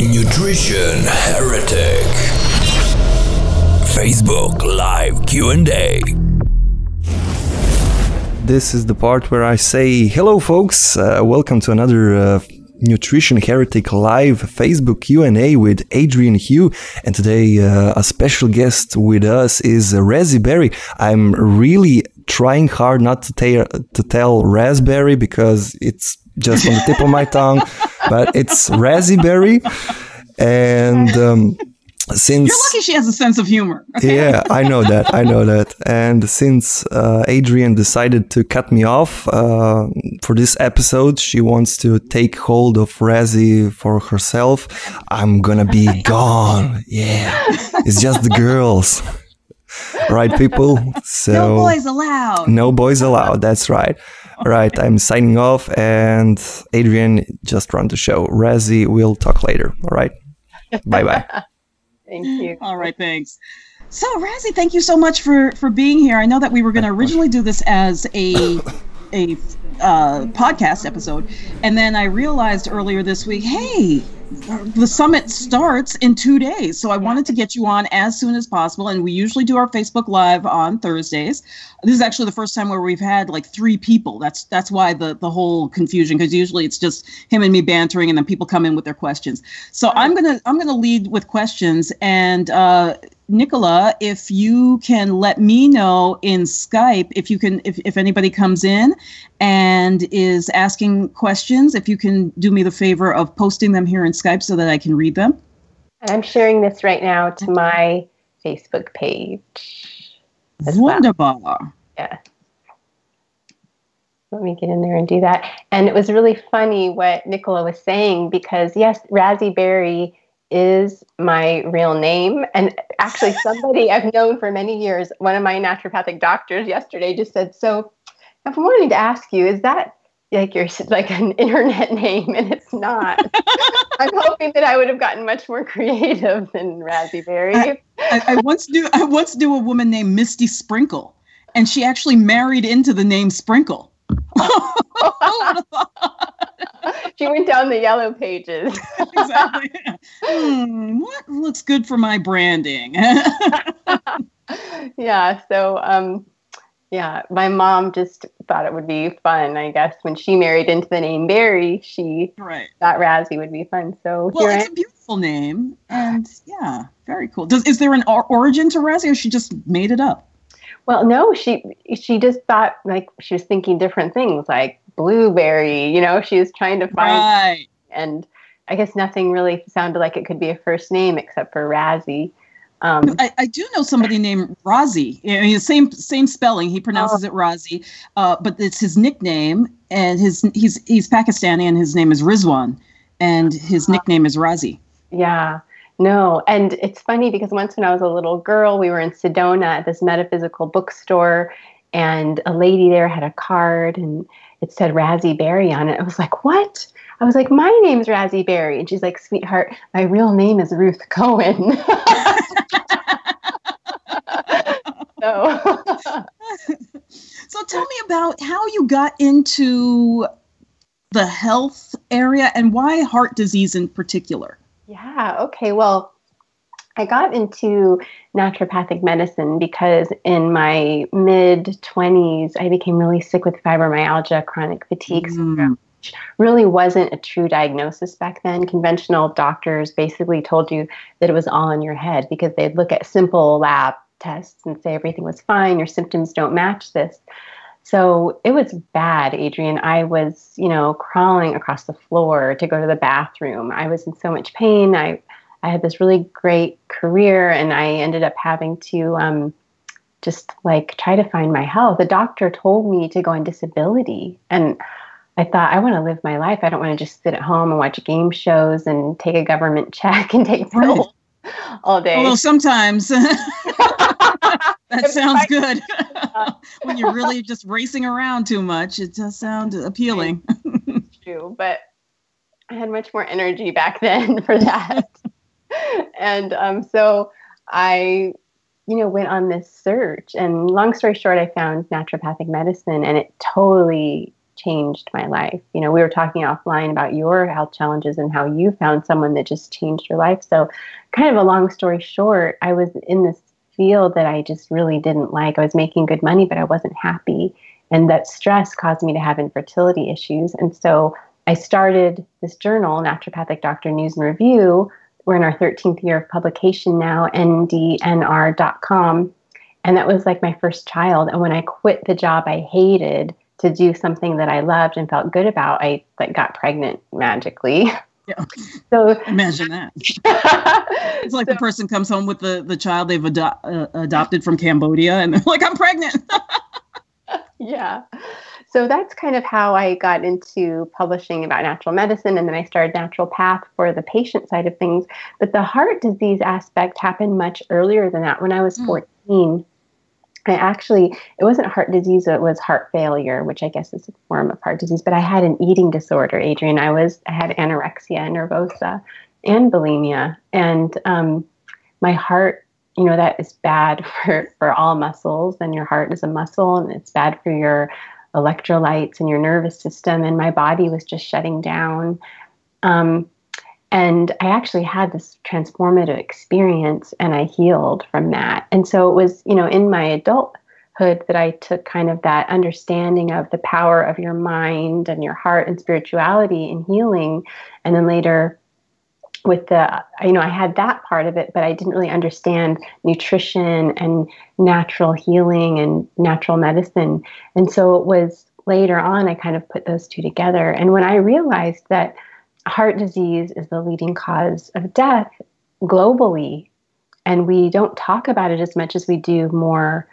Nutrition Heretic. Facebook Live Q&A. This is the part where I say, hello folks, uh, welcome to another uh, Nutrition Heretic Live Facebook Q&A with Adrienne Hew. And today uh, a special guest with us is Razi Berry. I'm really trying hard not to, ta- to tell raspberry because it's just on the tip of my tongue, but it's raspberry. And um, since You're lucky she has a sense of humor. okay? yeah, I know that. I know that. And since uh, Adrienne decided to cut me off uh, for this episode, she wants to take hold of Razi for herself. I'm gonna be gone. Yeah, it's just the girls, right, people? So No boys allowed. no boys allowed. That's right. All right, I'm signing off, and Adrienne just run the show. Razi, we'll talk later. All right, bye bye. Thank you. All right, thanks. So, Razi, thank you so much for for being here. I know that we were going to originally do this as a a uh, podcast episode, and then I realized earlier this week, hey, the summit starts in two days, so I wanted to get you on as soon as possible. And we usually do our Facebook Live on Thursdays. This is actually the first time where we've had like three people. That's that's why the the whole confusion because usually it's just him and me bantering, and then people come in with their questions. So I'm gonna I'm gonna lead with questions and. uh Nicola, if you can let me know in Skype, if you can, if, if anybody comes in and is asking questions, if you can do me the favor of posting them here in Skype so that I can read them. I'm sharing this right now to my Facebook page. as well. Yeah. Let me get in there and do that. And it was really funny what Nicola was saying because, yes, Razi Berry is my real name. And actually, somebody I've known for many years, one of my naturopathic doctors yesterday just said, So I've wanting to ask you, is that like your like an internet name? And it's not. I'm hoping that I would have gotten much more creative than Razi Berry. I, I once knew I once knew a woman named Misty Sprinkle, and she actually married into the name Sprinkle. she went down the yellow pages. exactly. Hmm, what looks good for my branding? yeah so um yeah my mom just thought it would be fun i guess when she married into the name berry she right. thought razi would be fun so Well, it's I, a beautiful name, and yeah, very cool. Does is there an or- origin to Razi, or she just made it up? well no she she just thought like she was thinking different things like blueberry you know she was trying to find Right. and i guess nothing really sounded like it could be a first name except for razi um, I, I do know somebody named Razi. I mean, same same spelling. He pronounces it Razi, uh, but it's his nickname, and his he's he's Pakistani, and his name is Rizwan, and his nickname is Razi. Yeah, no. And it's funny because once when I was a little girl, we were in Sedona at this metaphysical bookstore, and a lady there had a card and it said Razi Berry on it. I was like, what? I was like, my name's Razi Berry. And she's like, sweetheart, my real name is Ruth Cohen. so, So tell me about how you got into the health area and why heart disease in particular. Yeah, okay. Well, I got into naturopathic medicine because in my mid 20s, I became really sick with fibromyalgia, chronic fatigue syndrome. which Really wasn't a true diagnosis back then. Conventional doctors basically told you that it was all in your head because they'd look at simple lab tests and say everything was fine, your symptoms don't match this. So it was bad, Adrienne. I was, you know, crawling across the floor to go to the bathroom. I was in so much pain. I, I had this really great career, and I ended up having to um, just like try to find my health. The doctor told me to go on disability, and I thought I want to live my life. I don't want to just sit at home and watch game shows and take a government check and take Right. pills all day. Although sometimes that sounds good. when you're really just racing around too much, it does sound appealing. true, but I had much more energy back then for that. And um, so I, you know, went on this search. And long story short, I found naturopathic medicine, and it totally changed my life. You know, we were talking offline about your health challenges and how you found someone that just changed your life. So, kind of a long story short, I was in this field that I just really didn't like. I was making good money, but I wasn't happy. And that stress caused me to have infertility issues. And so I started this journal, Naturopathic Doctor News and Review. We're in our 13th year of publication now, ndnr.com. And that was like my first child. And when I quit the job I hated to do something that I loved and felt good about, I like got pregnant magically. Yeah. So imagine that. it's like so, the person comes home with the, the child they've ado- uh, adopted from Cambodia and they're like, I'm pregnant. yeah. So that's kind of how I got into publishing about natural medicine. And then I started Natural Path for the patient side of things. But the heart disease aspect happened much earlier than that when I was mm. 14. I actually, it wasn't heart disease, it was heart failure, which I guess is a form of heart disease. But I had an eating disorder, Adrienne. I was, I had anorexia nervosa and bulimia. And um, my heart, you know, that is bad for, for all muscles, and your heart is a muscle, and it's bad for your electrolytes and your nervous system. And my body was just shutting down. Um, and I actually had this transformative experience and I healed from that. And so it was, you know, in my adulthood that I took kind of that understanding of the power of your mind and your heart and spirituality and healing. And then later, with the, you know, I had that part of it, but I didn't really understand nutrition and natural healing and natural medicine. And so it was later on, I kind of put those two together. And when I realized that, heart disease is the leading cause of death globally, and we don't talk about it as much as we do more,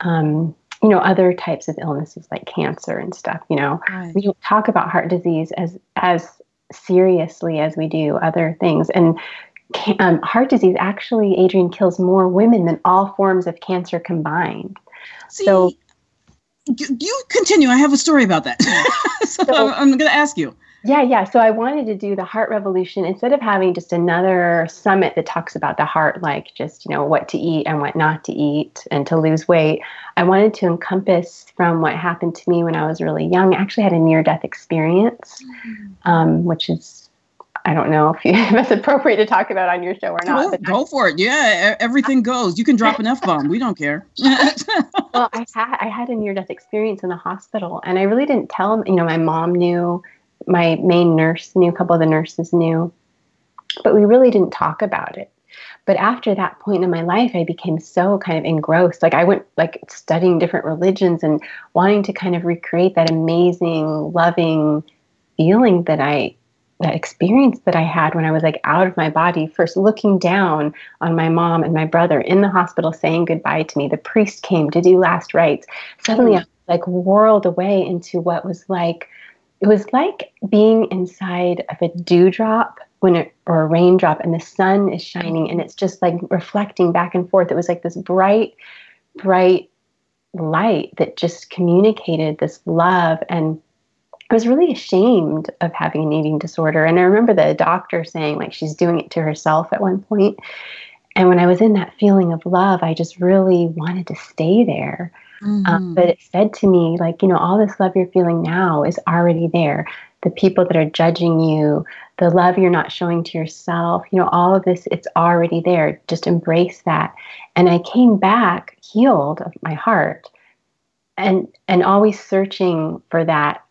um, you know, other types of illnesses like cancer and stuff. You know, right. we don't talk about heart disease as as seriously as we do other things, and um, heart disease actually, Adrienne, kills more women than all forms of cancer combined. See, so. You continue. I have a story about that. so, so I'm going to ask you. Yeah, yeah. So I wanted to do the heart revolution instead of having just another summit that talks about the heart, like just, you know, what to eat and what not to eat and to lose weight. I wanted to encompass from what happened to me when I was really young. I actually had a near death experience, um, which is, I don't know if, you, if it's appropriate to talk about on your show or not. Go, go for it. Yeah, everything goes. You can drop an F bomb. We don't care. well, I had, I had a near death experience in the hospital and I really didn't tell, you know, my mom knew my main nurse knew, a couple of the nurses knew, but we really didn't talk about it. But after that point in my life, I became so kind of engrossed. Like I went like studying different religions and wanting to kind of recreate that amazing, loving feeling that I that experience that I had when I was like out of my body, first looking down on my mom and my brother in the hospital saying goodbye to me. The priest came to do last rites. Suddenly, mm. I was like whirled away into what was like it was like being inside of a dewdrop when it or a raindrop and the sun is shining and it's just like reflecting back and forth. It was like this bright bright light that just communicated this love and I was really ashamed of having an eating disorder. And I remember the doctor saying like she's doing it to herself at one point. And when I was in that feeling of love I just really wanted to stay there mm-hmm. Um, but it said to me, like, you know, all this love you're feeling now is already there. The people that are judging you, the love you're not showing to yourself, you know, all of this, it's already there. Just embrace that. And I came back healed of my heart and and always searching for that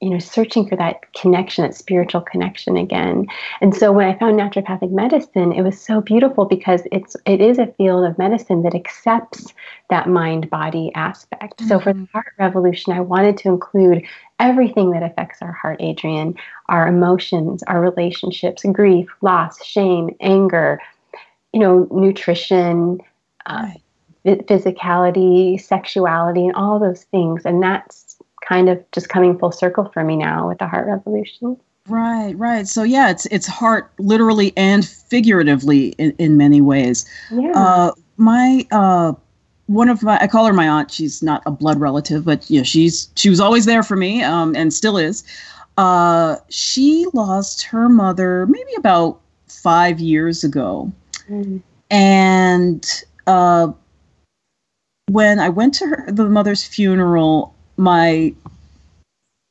you know searching for that connection that spiritual connection again and so when i found naturopathic medicine it was so beautiful because it's it is a field of medicine that accepts that mind body aspect mm-hmm. so for the mm-hmm. heart revolution i wanted to include everything that affects our heart adrienne our emotions our relationships grief loss shame anger you know nutrition uh, physicality sexuality and all those things and that's kind of just coming full circle for me now with the heart revolution. Right, right. So yeah, it's it's heart literally and figuratively in, in many ways. Yeah. Uh, my uh, one of my I call her my aunt. She's not a blood relative, but yeah, she's she was always there for me, um, and still is. Uh, she lost her mother maybe about five years ago, mm. and uh, when I went to her the mother's funeral, my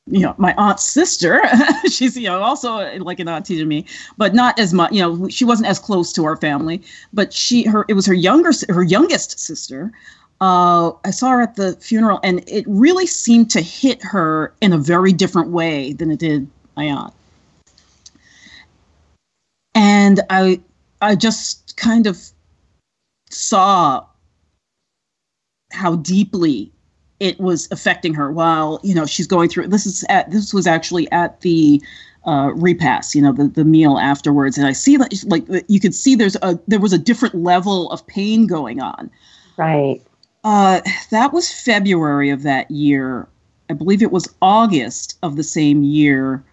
you know my aunt's sister she's you know also like an auntie to me but not as much you know she wasn't as close to our family but she her it was her younger her youngest sister uh, I saw her at the funeral, and it really seemed to hit her in a very different way than it did my aunt. And I, I just kind of saw how deeply it was affecting her while you know she's going through this is at this was actually at the uh, repast you know the, the meal afterwards. And i see that like you could see there's a there was a different level of pain going on. Right. Uh, that was february of that year. I believe it was august of the same year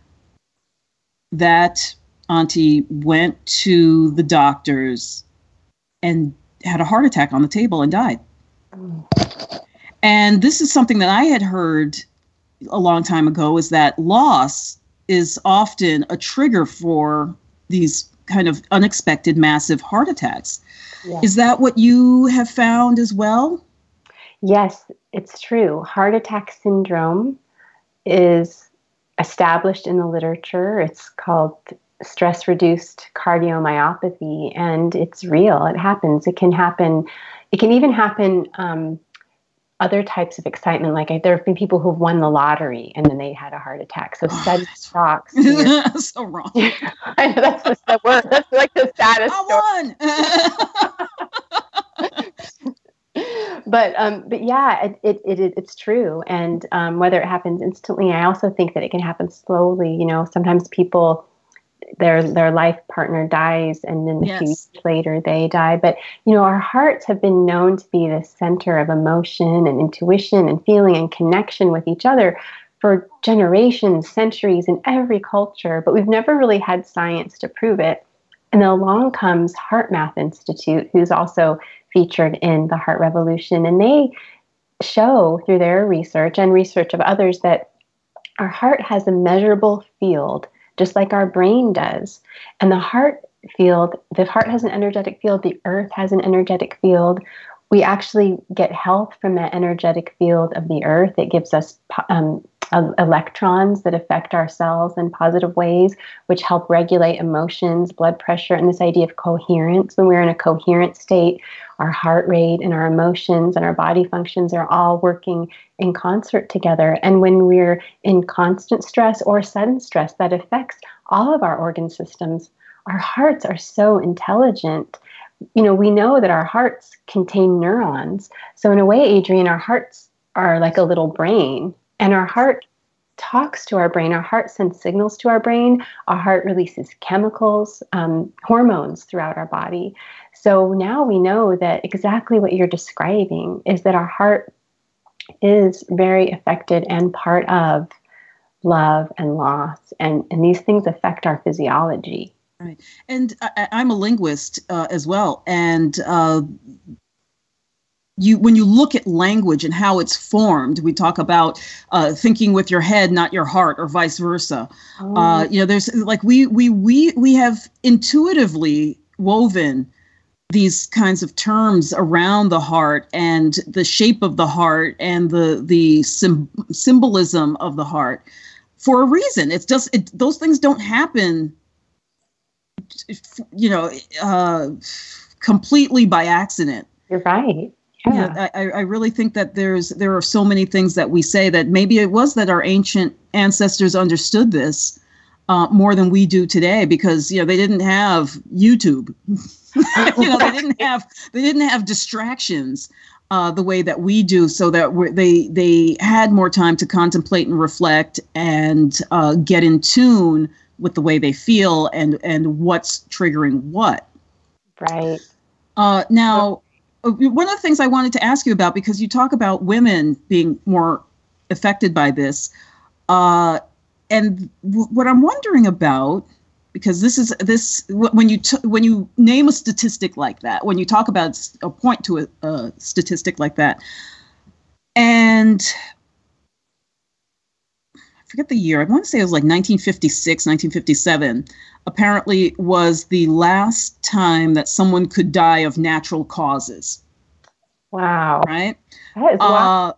that auntie went to the doctors and had a heart attack on the table and died and this is something that I had heard a long time ago is that loss is often a trigger for these kind of unexpected massive heart attacks. Is that what you have found as well? Yes, it's true. Heart attack syndrome is established in the literature. It's called stress reduced cardiomyopathy, and it's real. It happens. It can happen. It can even happen um, other types of excitement. Like there have been people who've won the lottery and then they had a heart attack. So oh, sudden shocks. so wrong. I know that's the, the worst. That's like the saddest. I won. but um, but yeah, it, it, it it's true. And um, whether it happens instantly, I also think that it can happen slowly. You know, sometimes people their their life partner dies and then yes. a few years later they die. But you know our hearts have been known to be the center of emotion and intuition and feeling and connection with each other for generations centuries in every culture but we've never really had science to prove it. And then along comes HeartMath Institute who's also featured in the heart revolution. And they show through their research and research of others that our heart has a measurable field just like our brain does. And the heart field, the heart has an energetic field, the earth has an energetic field. We actually get health from that energetic field of the earth. It gives us um, electrons that affect our cells in positive ways, which help regulate emotions, blood pressure, and this idea of coherence. When we're in a coherent state, our heart rate and our emotions and our body functions are all working in concert together. And when we're in constant stress or sudden stress, that affects all of our organ systems. Our hearts are so intelligent. You know, we know that our hearts contain neurons. So, in a way, Adrienne, our hearts are like a little brain, and our heart talks to our brain. Our heart sends signals to our brain. Our heart releases chemicals, um, hormones throughout our body. So now we know that exactly what you're describing is that our heart is very affected and part of love and loss. And, and these things affect our physiology. Right. And I, am a linguist uh, as well. And uh, you when you look at language and how it's formed we talk about uh, thinking with your head not your heart or vice versa. Oh. uh, you know there's like we we we we have intuitively woven these kinds of terms around the heart and the shape of the heart and the the sim- symbolism of the heart for a reason. It's just it, those things don't happen you know uh, completely by accident. You're right yeah. I, I really think that there's there are so many things that we say that maybe it was that our ancient ancestors understood this uh, more than we do today because you know they didn't have YouTube, you know they didn't have they didn't have distractions uh, the way that we do, so that they they had more time to contemplate and reflect and uh, get in tune with the way they feel and and what's triggering what. Right. Uh, now one of the things I wanted to ask you about because you talk about women being more affected by this, uh, and w- what I'm wondering about because this is this when you t- when you name a statistic like that, when you talk about a point to a, a statistic like that, and forget the year. I want to say it was like 1956, 1957 apparently was the last time that someone could die of natural causes. Wow. Right? That is uh,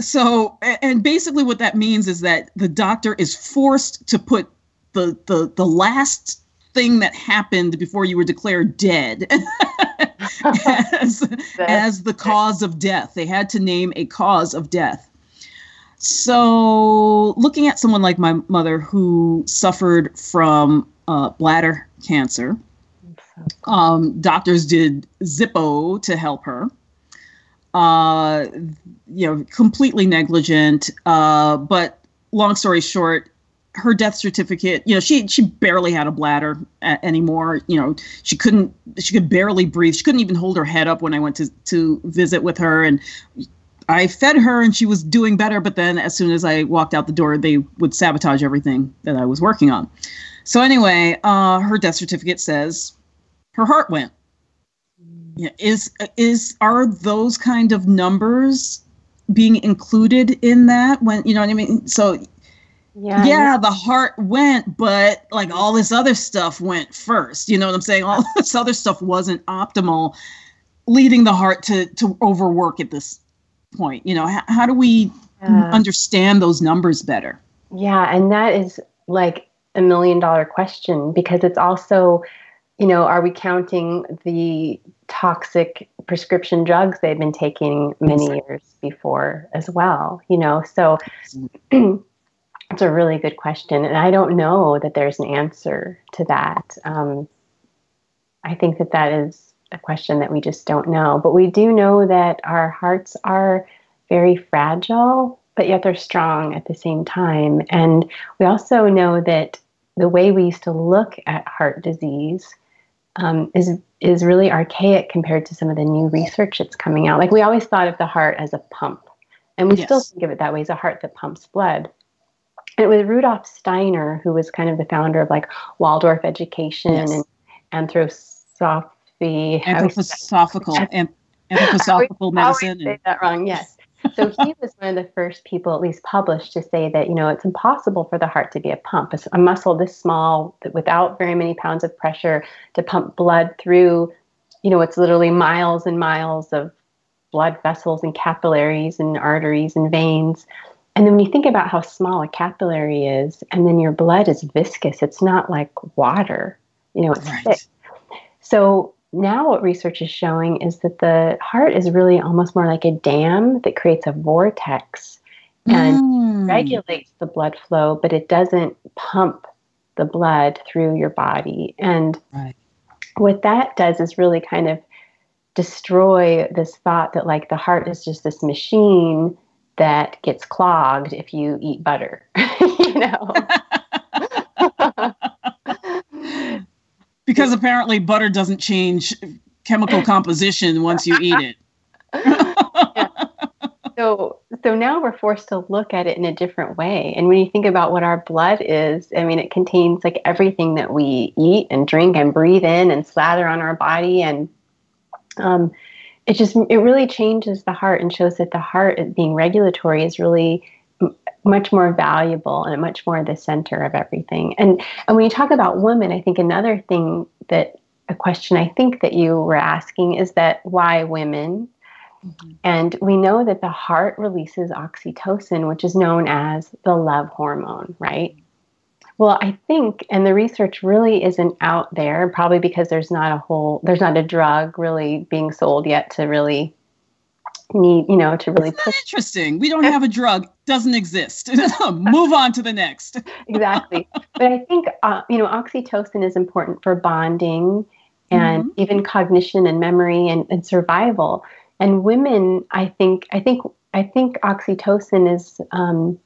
so and basically what that means is that the doctor is forced to put the the the last thing that happened before you were declared dead as, as the cause of death. They had to name a cause of death. So, looking at someone like my mother who suffered from uh, bladder cancer, um, doctors did Zippo to help her. Uh, you know, completely negligent. Uh, but long story short, her death certificate, you know, she she barely had a bladder a- anymore. You know, she couldn't she could barely breathe. She couldn't even hold her head up when I went to to visit with her and I fed her and she was doing better, but then as soon as I walked out the door, they would sabotage everything that I was working on. So anyway, uh, her death certificate says her heart went. Yeah, is is are those kind of numbers being included in that when you know what I mean? So yeah, yeah, the heart went, but like all this other stuff went first. You know what I'm saying? All this other stuff wasn't optimal, leading the heart to to overwork at this point. You know, how, how do we yeah. understand those numbers better? Yeah, and that is like a million dollar question because it's also, you know, are we counting the toxic prescription drugs they've been taking many years before as well? You know, so. It's a really good question, and I don't know that there's an answer to that. Um, I think that that is a question that we just don't know. But we do know that our hearts are very fragile, but yet they're strong at the same time. And we also know that the way we used to look at heart disease um, is is really archaic compared to some of the new research that's coming out. Like we always thought of the heart as a pump, and we yes. still think of it that way as a heart that pumps blood it was Rudolf Steiner who was kind of the founder of like Waldorf education yes. and anthroposophy. Anthroposophical, anthroposophical medicine. Say that wrong. Yes. so he was one of the first people, at least published, to say that you know it's impossible for the heart to be a pump, a muscle this small without very many pounds of pressure to pump blood through. You know, it's literally miles and miles of blood vessels and capillaries and arteries and veins. And then when you think about how small a capillary is, and then your blood is viscous, it's not like water, you know, it's right. thick. So now what research is showing is that the heart is really almost more like a dam that creates a vortex and mm. regulates the blood flow, but it doesn't pump the blood through your body. And right. what that does is really kind of destroy this thought that like the heart is just this machine that gets clogged if you eat butter, you know. because apparently butter doesn't change chemical composition once you eat it. yeah. So so now we're forced to look at it in a different way. And when you think about what our blood is, I mean it contains like everything that we eat and drink and breathe in and slather on our body and um, it just it really changes the heart and shows that the heart being regulatory is really much more valuable and much more the center of everything. And and when you talk about women, I think another thing that a question I think that you were asking is that why women? Mm-hmm. And we know that the heart releases oxytocin, which is known as the love hormone, right? Well, I think, and the research really isn't out there, probably because there's not a whole, there's not a drug really being sold yet to really need, you know, to really push. Interesting. We don't have a drug, doesn't exist. Move on to the next. exactly. But I think, uh, you know, oxytocin is important for bonding and mm-hmm. even cognition and memory and, and survival. And women, I think, I think, I think oxytocin is um,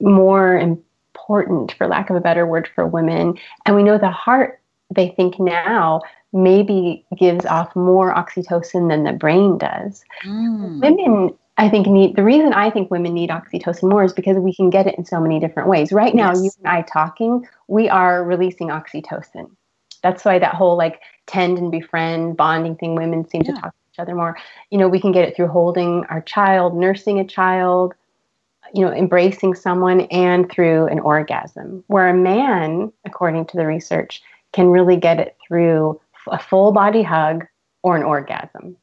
more important, for lack of a better word, for women. And we know the heart, they think now, maybe gives off more oxytocin than the brain does. Mm. Women, I think, need the reason I think women need oxytocin more is because we can get it in so many different ways. Right now, yes. you and I talking, we are releasing oxytocin. That's why that whole like tend and befriend bonding thing, women seem yeah. to talk to each other more. You know, we can get it through holding our child, nursing a child, you know, embracing someone and through an orgasm. Where a man, according to the research, can really get it through a full body hug or an orgasm.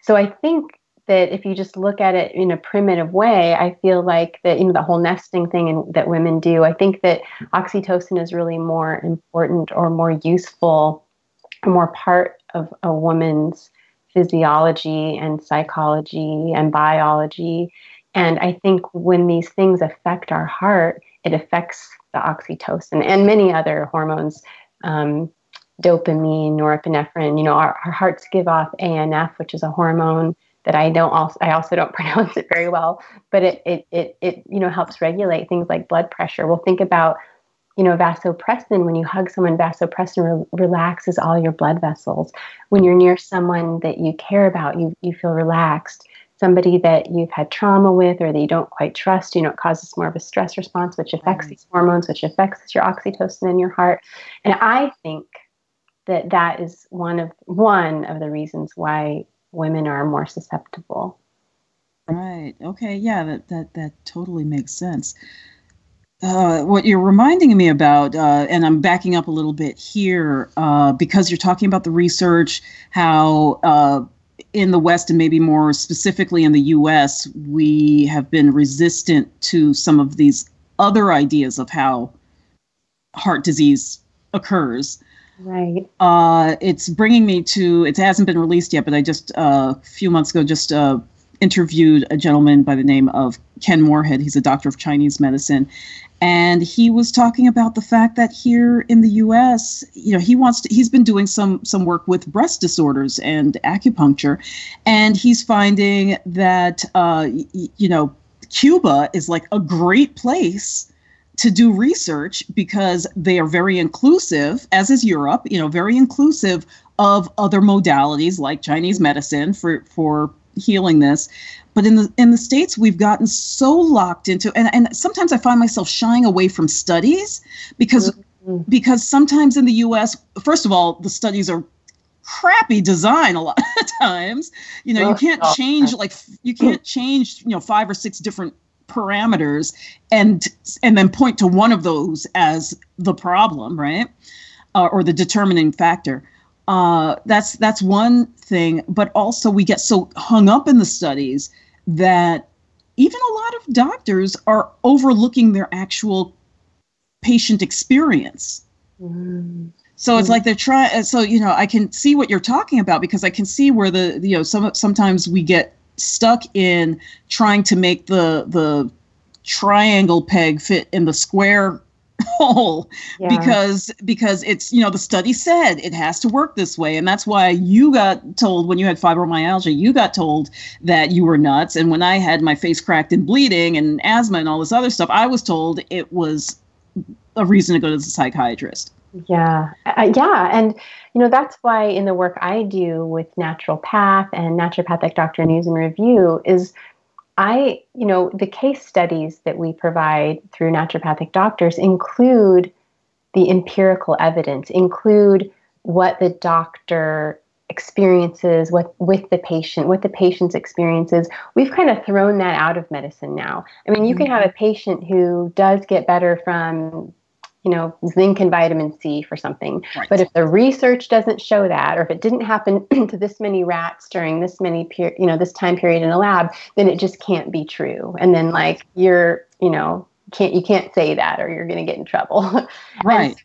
So I think that if you just look at it in a primitive way, I feel like that you know the whole nesting thing that women do. I think that oxytocin is really more important or more useful, more part of a woman's physiology and psychology and biology. And I think when these things affect our heart, it affects the oxytocin and many other hormones. Um, dopamine, norepinephrine. You know, our, our hearts give off ANF, which is a hormone that I don't also I also don't pronounce it very well, but it it it it you know helps regulate things like blood pressure. We'll think about you know vasopressin when you hug someone vasopressin re- relaxes all your blood vessels. When you're near someone that you care about, you you feel relaxed. Somebody that you've had trauma with or that you don't quite trust, you know, it causes more of a stress response, which affects these hormones, which affects your oxytocin in your heart. And I think that that is one of one of the reasons why women are more susceptible. Right. Okay. Yeah. That that that totally makes sense. Uh, what you're reminding me about, uh, and I'm backing up a little bit here uh, because you're talking about the research, how uh, in the West and maybe more specifically in the U.S., we have been resistant to some of these other ideas of how heart disease occurs. Right. Uh, it's bringing me to. It hasn't been released yet, but I just uh, a few months ago just uh, interviewed a gentleman by the name of Ken Moorhead. He's a doctor of Chinese medicine, and he was talking about the fact that here in the U.S., you know, he wants to. He's been doing some some work with breast disorders and acupuncture, and he's finding that uh, y- you know Cuba is like a great place to do research because they are very inclusive, as is Europe, you know, very inclusive of other modalities like Chinese medicine for for healing this. But in the in the States, we've gotten so locked into and, and sometimes I find myself shying away from studies because mm-hmm. because sometimes in the US, first of all, the studies are crappy design a lot of times. You know, you can't change like you can't change, you know, five or six different parameters and and then point to one of those as the problem right uh, or the determining factor uh, that's that's one thing but also we get so hung up in the studies that even a lot of doctors are overlooking their actual patient experience mm. So it's like they're trying. So you know, I can see what you're talking about because I can see where the you know some sometimes we get stuck in trying to make the the triangle peg fit in the square hole yeah. because because it's you know the study said it has to work this way. And that's why you got told when you had fibromyalgia you got told that you were nuts. And when i had my face cracked and bleeding and asthma and all this other stuff i was told it was a reason to go to the psychiatrist. Yeah. Uh, yeah. And you know that's why in the work i do with natural path and naturopathic doctor news and review is i you know the case studies that we provide through naturopathic doctors include the empirical evidence include what the doctor experiences with with the patient what the patient's experiences. We've kind of thrown that out of medicine now. I mean you can mm-hmm. have a patient who does get better from you know, zinc and vitamin C for something. Right. But if the research doesn't show that, or if it didn't happen to this many rats during this many, per- you know, this time period in a lab, then it just can't be true. And then like you're, you know, can't you can't say that, or you're going to get in trouble. Right. and,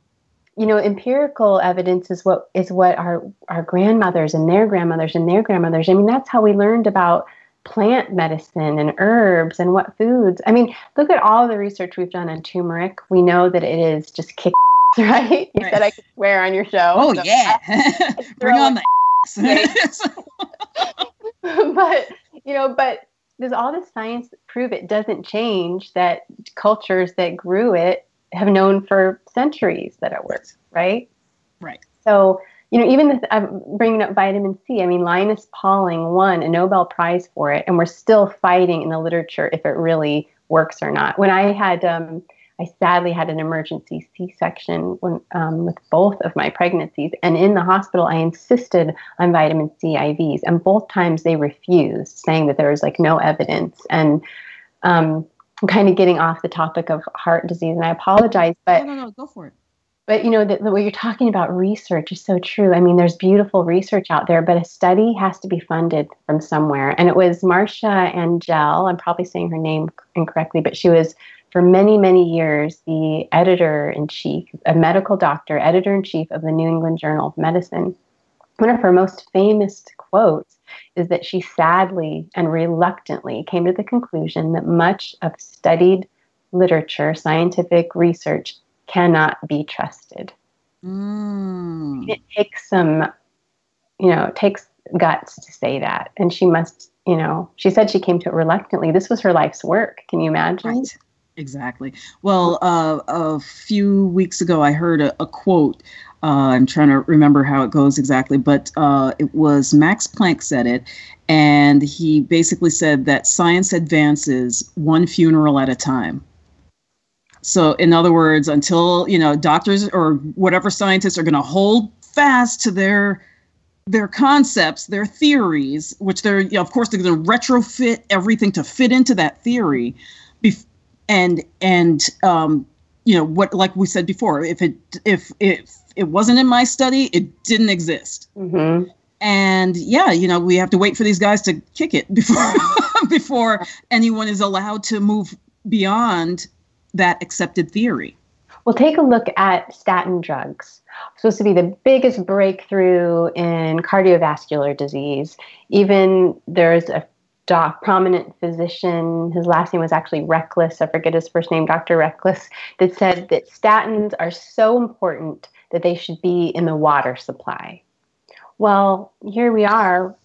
you know, empirical evidence is what is what our our grandmothers and their grandmothers and their grandmothers. I mean, that's how we learned about plant medicine and herbs and what foods. I mean, look at all the research we've done on turmeric. We know that it is just kick, right? You right. said I could swear on your show. Oh so yeah, bring on the. but you know, but does all the science prove it doesn't change that cultures that grew it have known for centuries that it works, right? Right. So you know, even I'm bringing up vitamin C. I mean, Linus Pauling won a Nobel Prize for it, and we're still fighting in the literature if it really works or not. When I had, um, I sadly had an emergency C-section um, with both of my pregnancies, and in the hospital, I insisted on vitamin C IVs, and both times they refused, saying that there was like no evidence. And um, I'm kind of getting off the topic of heart disease, and I apologize, but no, no, no, go for it but you know, the, the, what you're talking about research is so true. I mean, there's beautiful research out there, but a study has to be funded from somewhere. And it was Marcia Angell, I'm probably saying her name incorrectly, but she was for many, many years the editor in chief, a medical doctor, editor in chief of the New England Journal of Medicine. One of her most famous quotes is that she sadly and reluctantly came to the conclusion that much of studied literature, scientific research, cannot be trusted. Mm. It takes some, you know, it takes guts to say that. And she must, you know, she said she came to it reluctantly. This was her life's work. Can you imagine? Right. Exactly. Well, uh, a few weeks ago, I heard a, a quote. Uh, I'm trying to remember how it goes exactly, but uh, it was Max Planck said it, and he basically said that science advances one funeral at a time. So, in other words, until you know doctors or whatever scientists are going to hold fast to their their concepts, their theories, which they're you know, of course they're going to retrofit everything to fit into that theory, bef- and and um, you know what, like we said before, if it if if it wasn't in my study, it didn't exist. Mm-hmm. And yeah, you know we have to wait for these guys to kick it before before anyone is allowed to move beyond that accepted theory. Well, take a look at statin drugs. Supposed to be the biggest breakthrough in cardiovascular disease. Even there's a doc, prominent physician, his last name was actually Reckless, I forget his first name, Dr. Reckless, that said that statins are so important that they should be in the water supply. Well, here we are,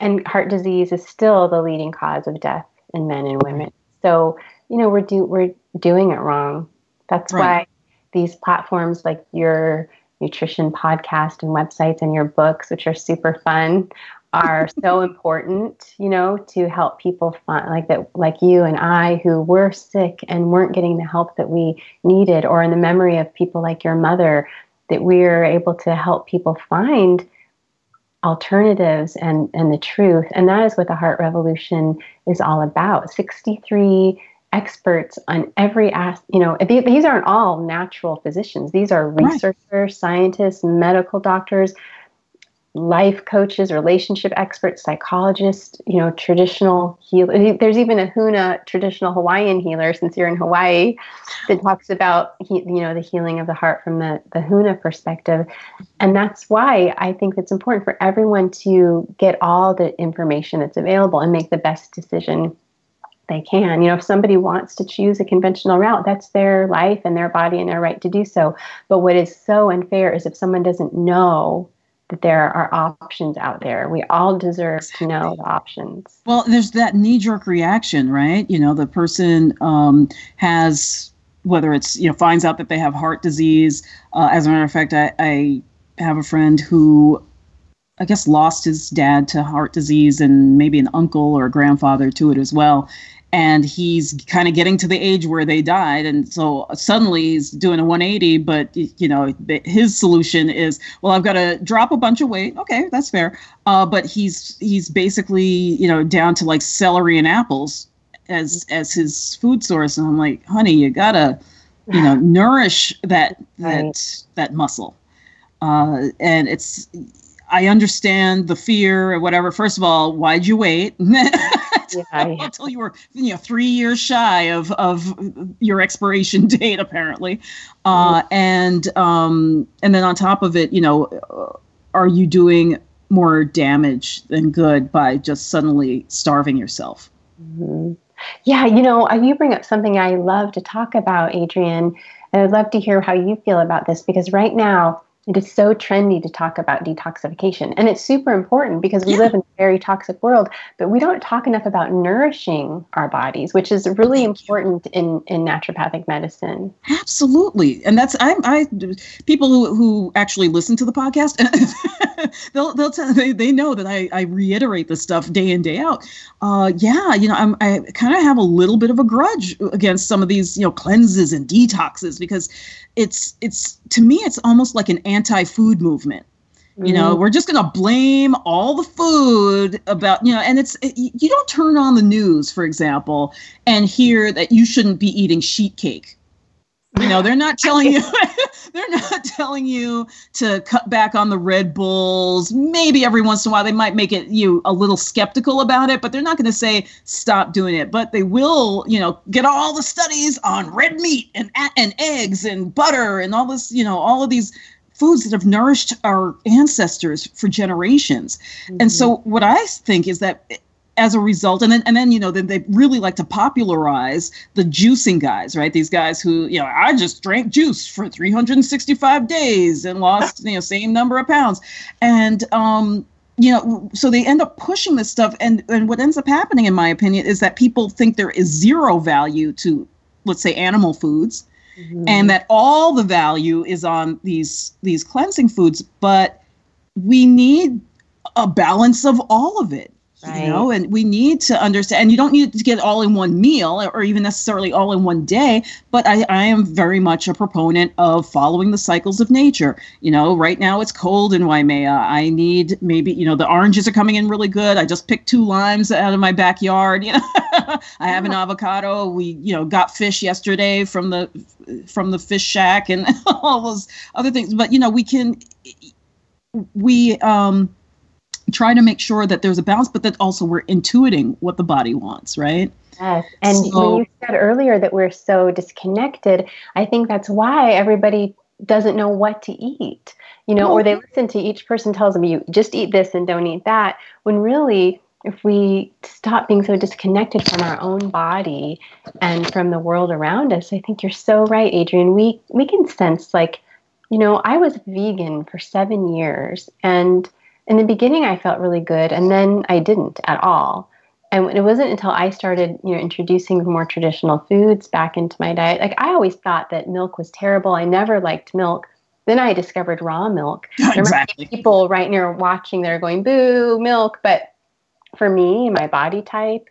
and heart disease is still the leading cause of death in men and women. So, you know, we're do we're doing it wrong. That's right. why these platforms like your nutrition podcast and websites and your books, which are super fun, are so important, you know, to help people find like that, like you and I, who were sick and weren't getting the help that we needed, or in the memory of people like your mother, that we're able to help people find alternatives and and the truth and that is what the heart revolution is all about 63 experts on every as you know these aren't all natural physicians these are researchers right. scientists medical doctors life coaches, relationship experts, psychologists, you know, traditional healers There's even a Huna traditional Hawaiian healer, since you're in Hawaii, that talks about you know the healing of the heart from the the Huna perspective, and that's why I think it's important for everyone to get all the information that's available and make the best decision they can. You know, if somebody wants to choose a conventional route, that's their life and their body and their right to do so. But what is so unfair is if someone doesn't know that there are options out there. We all deserve to know the options. Well, there's that knee jerk reaction, right? You know, the person um, has, whether it's, you know, finds out that they have heart disease. Uh, as a matter of fact, I, I have a friend who I guess lost his dad to heart disease and maybe an uncle or a grandfather to it as well. And he's kind of getting to the age where they died. And so suddenly he's doing a 180 but you know his solution is well i've got to drop a bunch of weight. Okay that's fair. Uh, but he's he's basically you know down to like celery and apples as as his food source. And i'm like honey you gotta you know nourish that that right. that muscle. Uh, and it's i understand the fear or whatever. First of all why'd you wait? Yeah, until you were you know three years shy of of your expiration date apparently. Uh, mm-hmm. and um, and then on top of it you know uh, are you doing more damage than good by just suddenly starving yourself? Mm-hmm. yeah you know you bring up something i love to talk about adrienne and i'd love to hear how you feel about this because right now it is so trendy to talk about detoxification. And it's super important because we yeah. live in a very toxic world, but we don't talk enough about nourishing our bodies, which is really important in, in naturopathic medicine. Absolutely. And that's, I, I people who, who actually listen to the podcast, they'll, they'll tell, they, they know that I, I reiterate this stuff day in, day out. Uh, yeah, you know, I'm, I kind of have a little bit of a grudge against some of these, you know, cleanses and detoxes because it's it's to me it's almost like an anti-food movement you know mm-hmm. we're just going to blame all the food about you know and it's it, you don't turn on the news for example and hear that you shouldn't be eating sheet cake you know they're not telling you they're not telling you to cut back on the Red Bulls. Maybe every once in a while they might make it you a little skeptical about it, but they're not going to say stop doing it. But they will, you know, get all the studies on red meat and and eggs and butter and all this, you know, all of these foods that have nourished our ancestors for generations. Mm-hmm. And so what I think is that as a result and then and then you know then they really like to popularize the juicing guys right these guys who you know i just drank juice for 365 days and lost you know same number of pounds and um you know so they end up pushing this stuff and and what ends up happening in my opinion is that people think there is zero value to let's say animal foods mm-hmm. and that all the value is on these these cleansing foods but we need a balance of all of it Right. You know, and we need to understand, and you don't need to get all in one meal or even necessarily all in one day. But I, I am very much a proponent of following the cycles of nature. You know, right now it's cold in Waimea. I need maybe, you know, the oranges are coming in really good. I just picked two limes out of my backyard. You know, I have an avocado. We, you know, got fish yesterday from the from the fish shack and all those other things. But you know, we can we um try to make sure that there's a balance, but that also we're intuiting what the body wants, right? Yes. And so, when you said earlier that we're so disconnected, I think that's why everybody doesn't know what to eat, you know, or they mm-hmm. listen to each person tells them, you just eat this and don't eat that. When really, if we stop being so disconnected from our own body and from the world around us, I think you're so right, Adrienne. We we can sense like, you know, I was vegan for seven years and in the beginning I felt really good and then I didn't at all. And it wasn't until I started, you know, introducing more traditional foods back into my diet. Like I always thought that milk was terrible. I never liked milk. Then I discovered raw milk. There Exactly. people right near watching that are going, boo, milk. But for me, my body type,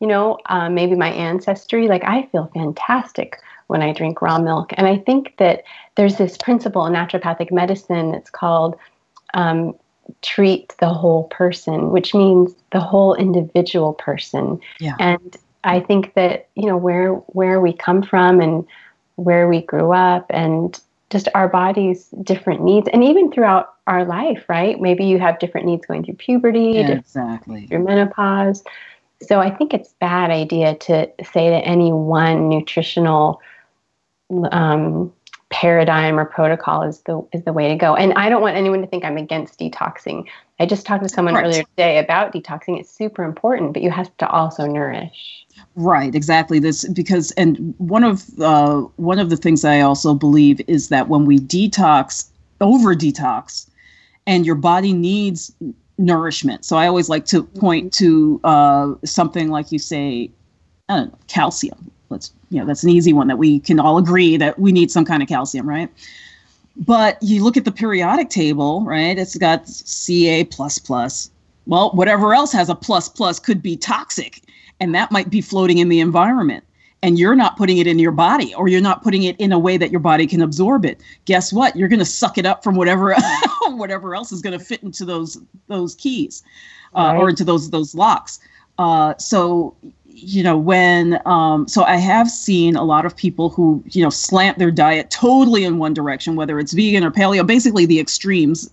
you know, um, maybe my ancestry, like I feel fantastic when I drink raw milk. And I think that there's this principle in naturopathic medicine that's called um, treat the whole person, which means the whole individual person. Yeah. And I think that, you know, where where we come from and where we grew up and just our body's different needs and even throughout our life, right? Maybe you have different needs going through puberty, yeah, exactly. through menopause. So I think it's bad idea to say that any one nutritional um, paradigm or protocol is the is the way to go. And I don't want anyone to think I'm against detoxing. I just talked to someone right. earlier today about detoxing. It's super important, but you have to also nourish. Right, exactly. This because and one of uh, one of the things I also believe is that when we detox, over detox, and your body needs nourishment. So I always like to point to uh, something like you say, I don't know, calcium let's you know that's an easy one that we can all agree that we need some kind of calcium right? But you look at the periodic table right? It's got ca plus plus. Well whatever else has a plus plus could be toxic and that might be floating in the environment. And you're not putting it in your body or you're not putting it in a way that your body can absorb it. Guess what? You're going to suck it up from whatever whatever else is going to fit into those those keys uh, right. or into those those locks. Uh, so you know when um, so i have seen a lot of people who you know slant their diet totally in one direction whether it's vegan or paleo basically the extremes.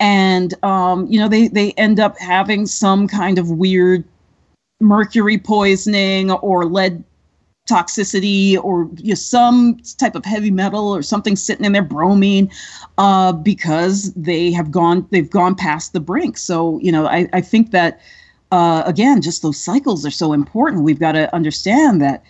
And um, you know they they end up having some kind of weird mercury poisoning or lead toxicity or you know, some type of heavy metal or something sitting in their bromine uh, because they have gone they've gone past the brink. So you know i, I think that uh, again, just those cycles are so important. We've got to understand that,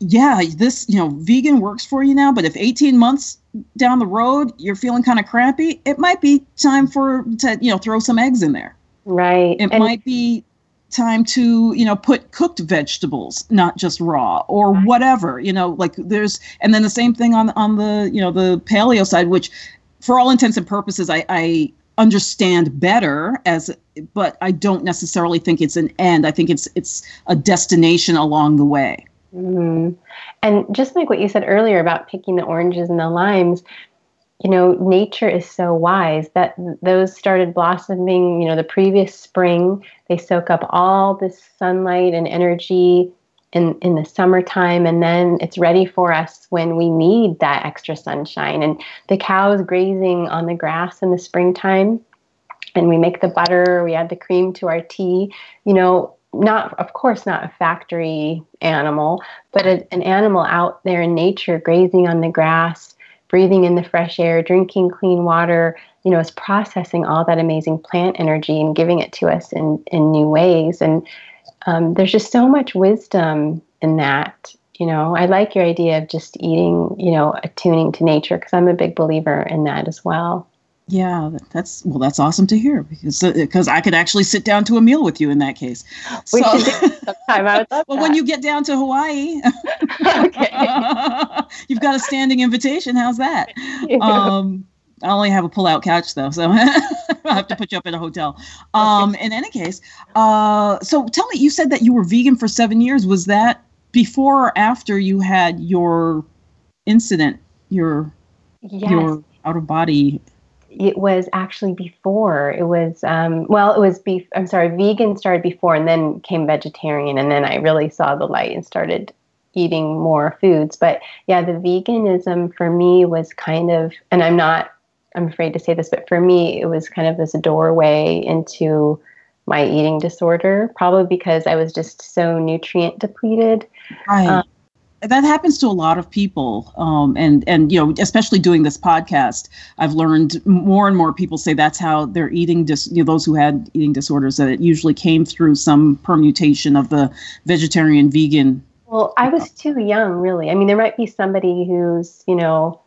yeah, this, you know, vegan works for you now, but if 18 months down the road you're feeling kind of crappy, it might be time for to, you know, throw some eggs in there. Right. It and might be time to you know put cooked vegetables not just raw or whatever you know like there's and then the same thing on on the you know the paleo side which for all intents and purposes i i understand better as but I don't necessarily think it's an end. I think it's it's a destination along the way. Mm-hmm. And just like what you said earlier about picking the oranges and the limes, you know, nature is so wise that those started blossoming, you know, the previous spring. They soak up all this sunlight and energy in, in the summertime and then it's ready for us when we need that extra sunshine. And the cows grazing on the grass in the springtime and we make the butter we add the cream to our tea. You know not of course not a factory animal but a, an animal out there in nature grazing on the grass breathing in the fresh air drinking clean water you know is processing all that amazing plant energy and giving it to us in in new ways. And um, there's just so much wisdom in that you know i like your idea of just eating you know attuning to nature because i'm a big believer in that as well yeah, that's well. That's awesome to hear because because uh, I could actually sit down to a meal with you in that case. We so, sometime. I would love well, that. when you get down to Hawaii, okay. you've got a standing invitation. How's that? Um, I only have a pull-out couch though, so I have to put you up in a hotel. Um. In any case, uh, so tell me, you said that you were vegan for seven years. Was that before or after you had your incident, your yes. your out of body it was actually before. It was um, well, it was beef. I'm sorry, vegan started before, and then came vegetarian, and then I really saw the light and started eating more foods. But yeah, the veganism for me was kind of, and I'm not. I'm afraid to say this, but for me, it was kind of this doorway into my eating disorder, probably because I was just so nutrient depleted. Right. Um, that happens to a lot of people um, and and you know especially doing this podcast i've learned more and more people say that's how they're eating dis- you know, those who had eating disorders that it usually came through some permutation of the vegetarian vegan well i was too young really i mean there might be somebody who's you know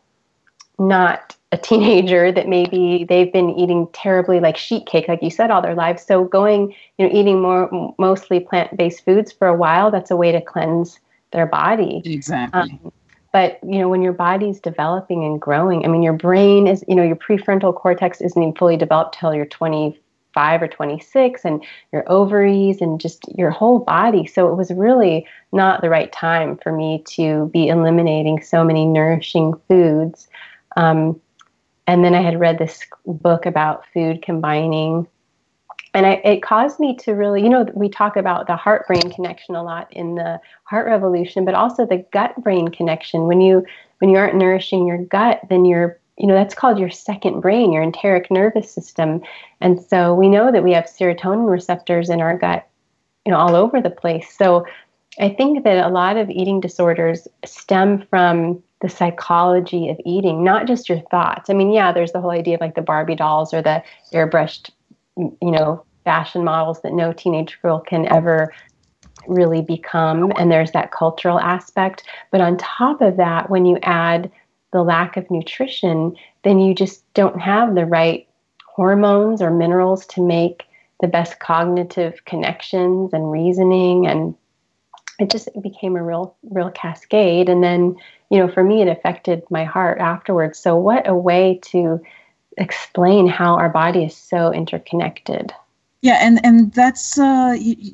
not a teenager that maybe they've been eating terribly like sheet cake like you said all their lives so going you know eating more mostly plant-based foods for a while that's a way to cleanse their body. Exactly. Um, but you know, when your body's developing and growing, I mean, your brain is, you know, your prefrontal cortex isn't even fully developed till you're 25 or 26, and your ovaries and just your whole body. So it was really not the right time for me to be eliminating so many nourishing foods. Um, and then I had read this book about food combining and I, it caused me to really, you know, we talk about the heart brain connection a lot in the heart revolution, but also the gut brain connection. When you when you aren't nourishing your gut, then you're you know that's called your second brain, your enteric nervous system. And so we know that we have serotonin receptors in our gut, you know, all over the place. So I think that a lot of eating disorders stem from the psychology of eating, not just your thoughts. I mean, yeah, there's the whole idea of like the Barbie dolls or the airbrushed you know, fashion models that no teenage girl can ever really become. And there's that cultural aspect. But on top of that, when you add the lack of nutrition, then you just don't have the right hormones or minerals to make the best cognitive connections and reasoning and it just became a real real cascade and then you know for me it affected my heart afterwards so what a way to explain how our body is so interconnected. Yeah, and and that's uh, you,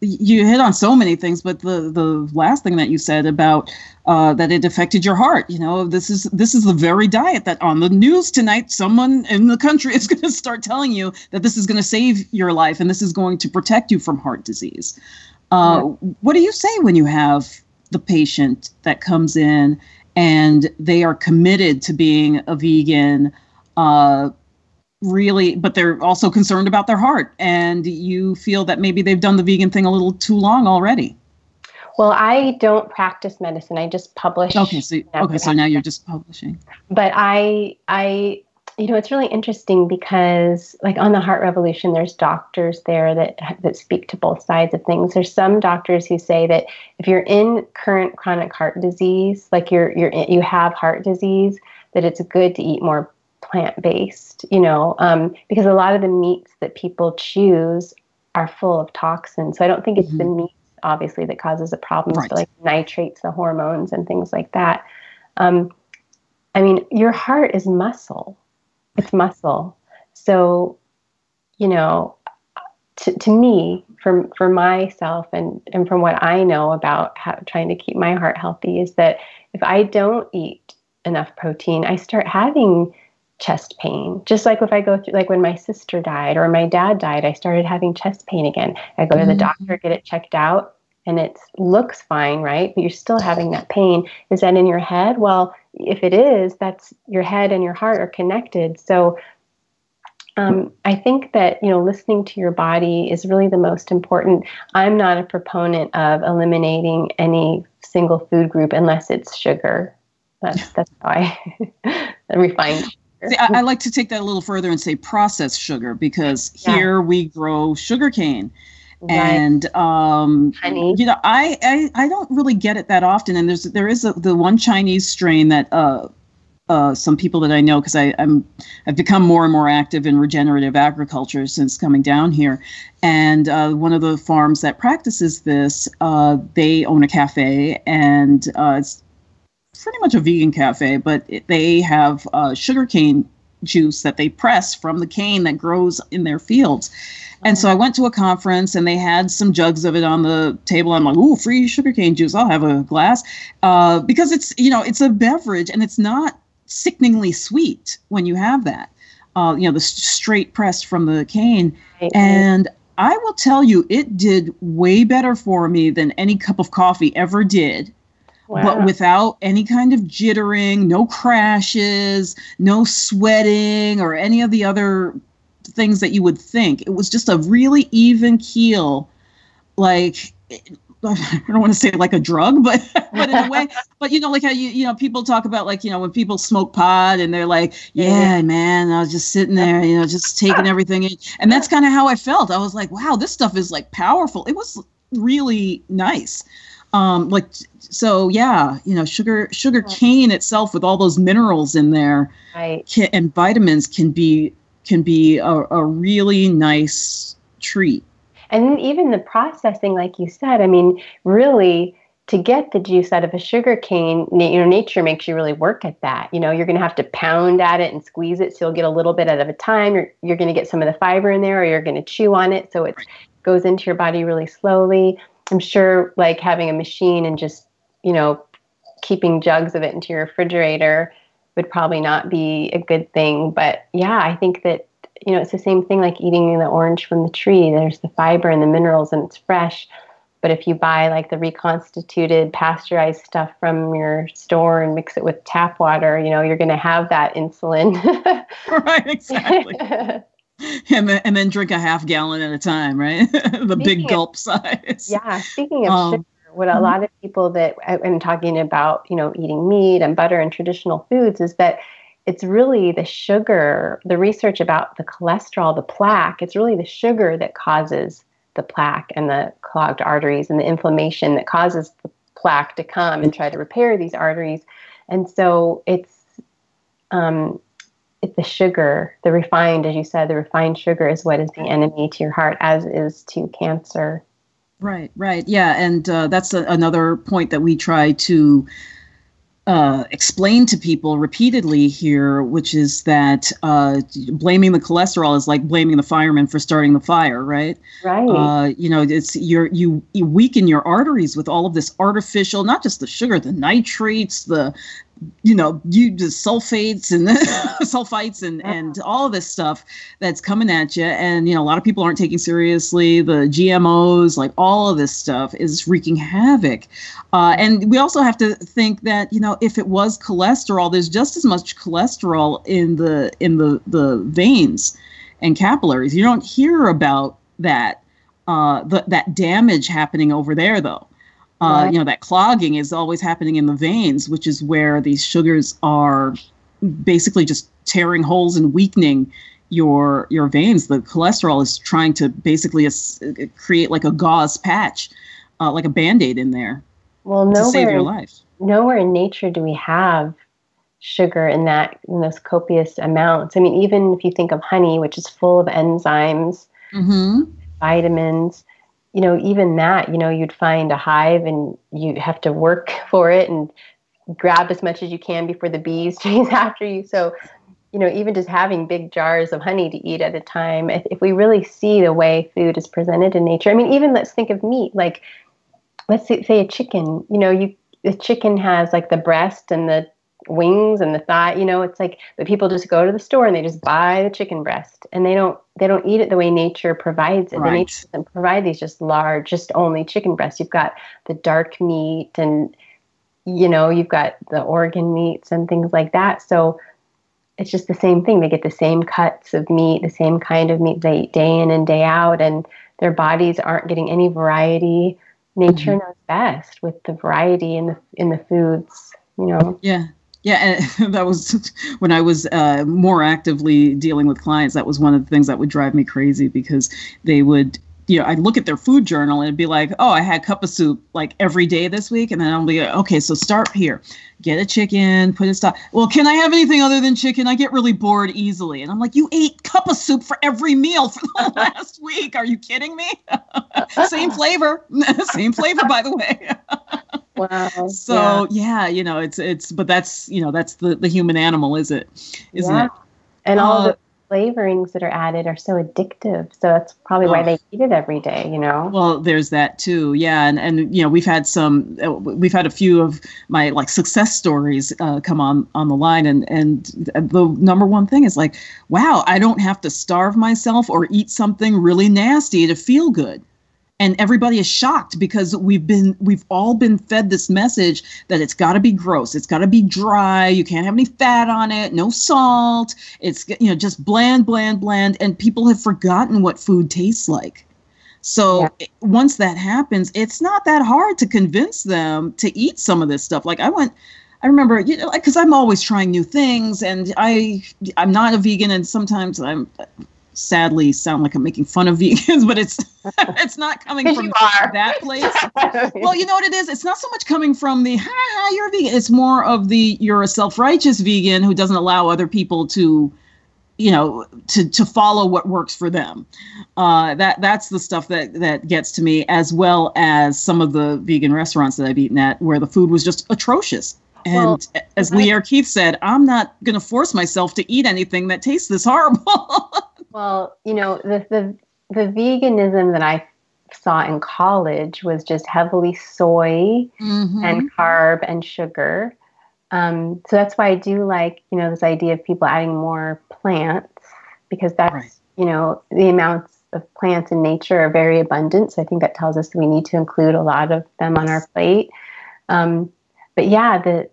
you hit on so many things, but the the last thing that you said about uh, that it affected your heart. You know, this is this is the very diet that on the news tonight, someone in the country is going to start telling you that this is going to save your life and this is going to protect you from heart disease. Uh, yeah. What do you say when you have the patient that comes in and they are committed to being a vegan? uh, really, but they're also concerned about their heart. And you feel that maybe they've done the vegan thing a little too long already. Well, I don't practice medicine. I just publish. Okay, so okay, so now you're just publishing. But I, I, you know, it's really interesting because, like, on the Heart Revolution, there's doctors there that that speak to both sides of things. There's some doctors who say that if you're in current chronic heart disease, like you're you're you have heart disease, that it's good to eat more plant based, you know, um, because a lot of the meats that people choose are full of toxins. So I don't think it's mm-hmm. the meat, obviously, that causes the problems, right. but like nitrates, the hormones, and things like that. Um, I mean, your heart is muscle, it's muscle. So, you know, to, to me, for, for myself and, and from what I know about how, trying to keep my heart healthy, is that if I don't eat enough protein, I start having chest pain. Just like if I go through, like when my sister died or my dad died, I started having chest pain again. I go to the mm-hmm. doctor, get it checked out, and it looks fine, right? But you're still having that pain. Is that in your head? Well, if it is, that's your head and your heart are connected. So um, I think that you know listening to your body is really the most important. I'm not a proponent of eliminating any single food group unless it's sugar. That's that's how I refined. See, I, I, like to take that a little further and say processed sugar because yeah. here we grow sugar cane. Right. And um, Honey. you know, I, I I don't really get it that often. And there's there is a, the one Chinese strain that uh, uh, some people that I know because I'm I've become more and more active in regenerative agriculture since coming down here, and uh, one of the farms that practices this, uh, they own a cafe, and uh, it's pretty much a vegan cafe, but it, they have uh, sugarcane juice that they press from the cane that grows in their fields. And so I went to a conference and they had some jugs of it on the table. I'm like, ooh, free sugarcane juice. I'll have a glass. Uh, because it's, you know, it's a beverage and it's not sickeningly sweet when you have that. Uh, you know, the straight pressed from the cane. Right. And I will tell you, it did way better for me than any cup of coffee ever did. Wow. But without any kind of jittering, no crashes, no sweating, or any of the other things that you would think. It was just a really even keel, like I don't want to say like a drug, but but in a way, but you know, like how you you know people talk about like you know when people smoke pot and they're like, yeah, man, I was just sitting there, you know, just taking everything in, and that's kind of how I felt. I was like, wow, this stuff is like powerful. It was really nice. Um, like so, yeah, you know, sugar sugar cane itself with all those minerals in there, right. can, and vitamins can be can be a, a really nice treat. And even the processing, like you said, I mean, really to get the juice out of a sugar cane, you know, nature makes you really work at that. You know, you're going to have to pound at it and squeeze it, so you'll get a little bit out of a time. You're you're going to get some of the fiber in there, or you're going to chew on it, so it right. goes into your body really slowly. I'm sure, like having a machine and just you know keeping jugs of it into your refrigerator would probably not be a good thing. But yeah, I think that you know, it's the same thing like eating the orange from the tree. There's the fiber and the minerals and it's fresh. But if you buy like the reconstituted pasteurized stuff from your store and mix it with tap water, you know, you're going to have that insulin. right, exactly. and, then, and then drink a half gallon at a time, right? the speaking big gulp size. Yeah. Speaking of um, sugar, what a mm-hmm. lot of people that I'm talking about, you know, eating meat and butter and traditional foods is that it's really the sugar, the research about the cholesterol, the plaque, it's really the sugar that causes the plaque and the clogged arteries and the inflammation that causes the plaque to come and try to repair these arteries. And so it's um, it's the sugar, the refined, as you said, the refined sugar is what is the enemy to your heart, as is to cancer. Right, right, yeah, and uh, that's a, another point that we try to uh, explained to people repeatedly here, which is that uh, blaming the cholesterol is like blaming the fireman for starting the fire, right? Right. Uh, you know, it's you're you you weaken your arteries with all of this artificial, not just the sugar, the nitrates, the you know, you just sulfates and sulfites and and all this stuff that's coming at you, and you know, a lot of people aren't taking seriously the GMOs, like all of this stuff is wreaking havoc. Uh, and we also have to think that you know, if it was cholesterol, there's just as much cholesterol in the in the the veins and capillaries. You don't hear about that uh, the, that damage happening over there, though. Uh, right. You know, that clogging is always happening in the veins, which is where these sugars are basically just tearing holes and weakening your your veins. The cholesterol is trying to basically uh, create like a gauze patch, uh, like a band aid in there. Well, nowhere, to save your life. Nowhere in nature do we have sugar in that in those copious amounts. I mean, even if you think of honey, which is full of enzymes, mm-hmm. vitamins, you know, even that, you know, you'd find a hive and you have to work for it and grab as much as you can before the bees chase after you. So, you know, even just having big jars of honey to eat at a time, if, if we really see the way food is presented in nature, I mean, even let's think of meat, like let's say, say a chicken, you know, you, the chicken has like the breast and the wings and the thigh. You know, it's like the people just go to the store and they just buy the chicken breast and they don't they don't eat it the way nature provides it. Right. Nature doesn't provide these just large, just only chicken breasts You've got the dark meat and you know you've got the organ meats and things like that. So it's just the same thing. They get the same cuts of meat, the same kind of meat they eat day in and day out, and their bodies aren't getting any variety. Nature mm-hmm. knows best with the variety in the in the foods. You know. Yeah. Yeah, that was when I was uh, more actively dealing with clients. That was one of the things that would drive me crazy because they would, you know, I'd look at their food journal and it'd be like, oh, I had cup of soup like every day this week, and then I'll be like, okay, so start here, get a chicken, put it stop. Well, can I have anything other than chicken? I get really bored easily, and I'm like, you ate cup of soup for every meal for the last week. Are you kidding me? Same flavor, same flavor, by the way. Wow. So yeah. you know, it's it's but that's you know that's the the human animal, is it? Isn't Yeah. it? and all Uh, the flavorings that are added are so addictive. So that's probably why Oh. they eat it every day. You know. Well, there's that too. Yeah, and and you know we've had some uh, we've had a few of my like success stories uh, come on on the line, and and the number one thing is like, wow, I don't have to starve myself or eat something really nasty to feel good. And everybody is shocked because we've been we've all been fed this message that it's got to be gross, it's got to be dry, you can't have any fat on it, no salt, it's you know just bland, bland, bland, and people have forgotten what food tastes like. So Yeah. once that happens, it's not that hard to convince them to eat some of this stuff. Like I went, I remember, you know, because I'm always trying new things, and I I'm not a vegan, and sometimes I'm sadly sound like I'm making fun of vegans, but it's it's not coming from that place. Well, you know what it is? It's not so much coming from the ha ha you're a vegan. It's more of the you're a self-righteous vegan who doesn't allow other people to you know to to follow what works for them. Uh, that that's the stuff that that gets to me as well as some of the vegan restaurants that I've eaten at where the food was just atrocious. And Well, as. Leah Keith said, I'm not going to force myself to eat anything that tastes this horrible. Well, you know, the, the the veganism that I saw in college was just heavily soy Mhm. and carb and sugar. Um, so that's why I do like, you know, this idea of people adding more plants because that's, Right. you know, the amounts of plants in nature are very abundant. So I think that tells us we need to include a lot of them on our plate. Um, but yeah, the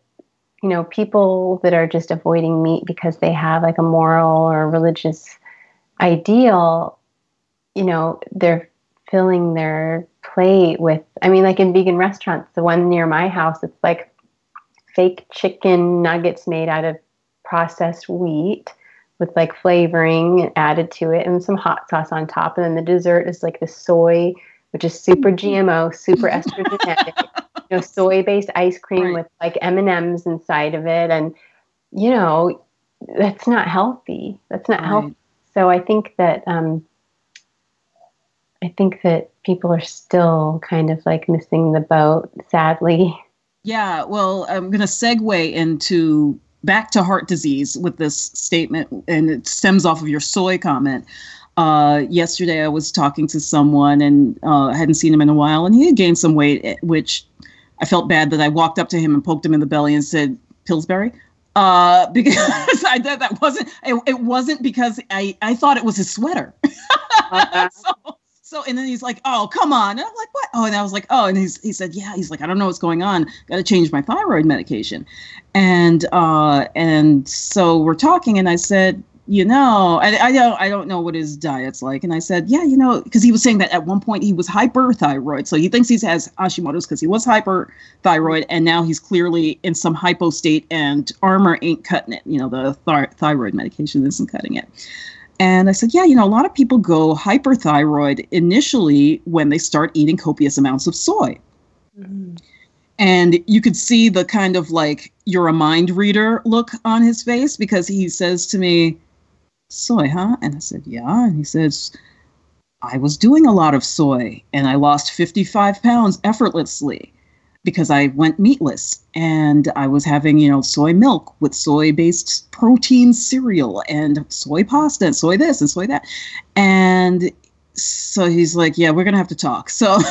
you know people that are just avoiding meat because they have like a moral or religious ideal, you know, they're filling their plate with. I mean, like in vegan restaurants, the one near my house, it's like fake chicken nuggets made out of processed wheat with like flavoring added to it and some hot sauce on top and then the dessert is like the soy which is super mm-hmm. gmo super estrogenic you know soy based ice cream Right. with like m&ms inside of it and you know that's not healthy that's not Right. healthy so i think that um i think that people are still kind of like missing the boat sadly Yeah, well, I'm going to segue into back to heart disease with this statement, and it stems off of your soy comment. Uh, yesterday, I was talking to someone, and uh, I hadn't seen him in a while, and he had gained some weight, eh, which I felt bad that I walked up to him and poked him in the belly and said, "Pillsbury." Uh, because I that, that wasn't it, it wasn't because I I thought it was his sweater. so, so and then he's like, "Oh, come on!" And I'm like, "What?" Oh, and I was like, "Oh," and he's he said, "Yeah." He's like, "I don't know what's going on. Got to change my thyroid medication." And uh, and so we're talking, and I said, "You know, I, I don't I don't know what his diet's like." And I said, "Yeah, you know," because he was saying that at one point he was hyperthyroid, so he thinks he has Hashimoto's because he was hyperthyroid, and now he's clearly in some hypo state, and Armour ain't cutting it. You know, the thy- thyroid medication isn't cutting it. And I said, yeah, you know, a lot of people go hyperthyroid initially when they start eating copious amounts of soy. Mm-hmm. And you could see the kind of like, you're a mind reader look on his face because he says to me, soy, huh? And I said, yeah. And he says, I was doing a lot of soy and I lost 55 pounds effortlessly because I went meatless and I was having, you know, soy milk with soy based protein cereal and soy pasta and soy this and soy that. And so he's like, yeah, we're going to have to talk. So,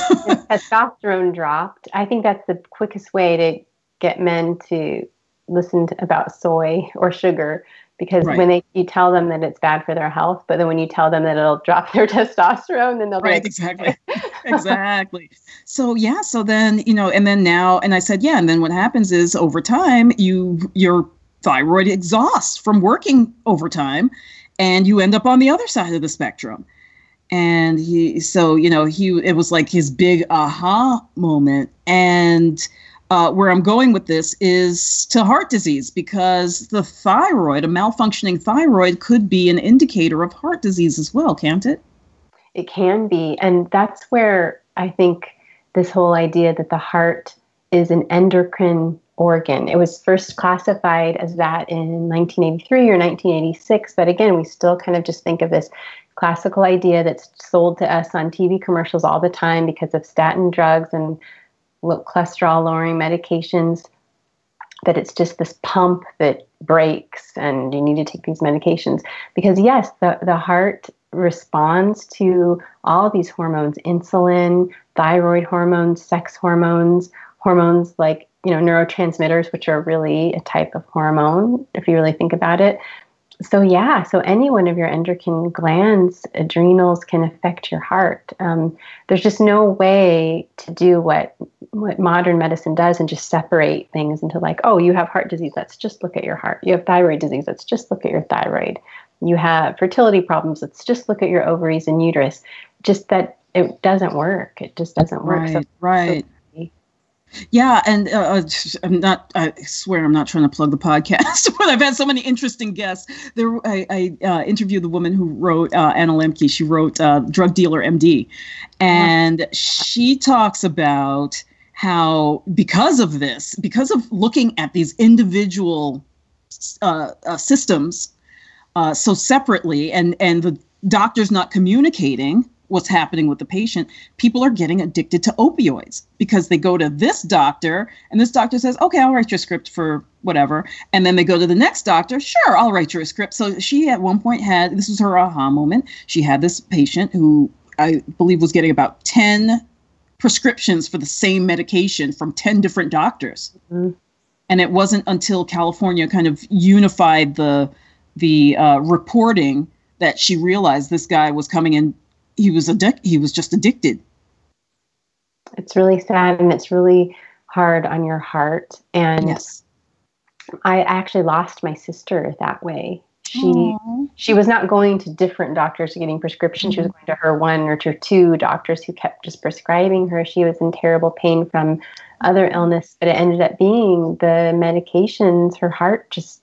testosterone dropped. I think that's the quickest way to get men to listen to, about soy or sugar because Right. when they you tell them that it's bad for their health, but then when you tell them that it'll drop their testosterone, then they'll be right like, exactly. Exactly. So yeah so then you know and then now and i said yeah and then what happens is over time you your thyroid exhausts from working overtime and you end up on the other side of the spectrum. And he so you know he it was like his big aha moment. And uh, where i'm going with this is to heart disease because the thyroid a malfunctioning thyroid could be an indicator of heart disease as well can't it It can be. And that's where I think this whole idea that the heart is an endocrine organ. It was first classified as that in 1983 or 1986. But again, we still kind of just think of this classical idea that's sold to us on TV commercials all the time because of statin drugs and cholesterol lowering medications. That it's just this pump that breaks and you need to take these medications. Because, yes, the, the heart responds to all these hormones insulin thyroid hormones sex hormones hormones like you know neurotransmitters which are really a type of hormone if you really think about it so yeah so any one of your endocrine glands adrenals can affect your heart. Um, there's just no way to do what what modern medicine does and just separate things into like oh you have heart disease let's just look at your heart. You have thyroid disease let's just look at your thyroid. You have fertility problems let's just look at your ovaries and uterus. Just that it doesn't work. It just doesn't work. So right right yeah and uh, uh, i'm not i swear i'm not trying to plug the podcast but i've had so many interesting guests. There i, I uh, interviewed the woman who wrote uh, anna lembke. She wrote uh, drug dealer md and she talks about how because of this because of looking at these individual uh, uh, systems uh, so separately and and the doctor's not communicating what's happening with the patient people are getting addicted to opioids because they go to this doctor and this doctor says okay i'll write your script for whatever. And then they go to the next doctor sure i'll write you a script. So she at one point had this was her aha moment. She had this patient who i believe was getting about 10 prescriptions for the same medication from 10 different doctors. Mhm. and it wasn't until california kind of unified the the uh, reporting that she realized this guy was coming in he was addic- he was just addicted it's really sad and it's really hard on your heart and yes i actually lost my sister that way she Aw. she was not going to different doctors getting prescriptions. She was mm-hmm. going to her one or to two doctors who kept just prescribing her. She was in terrible pain from other illness, but it ended up being the medications. Her heart just,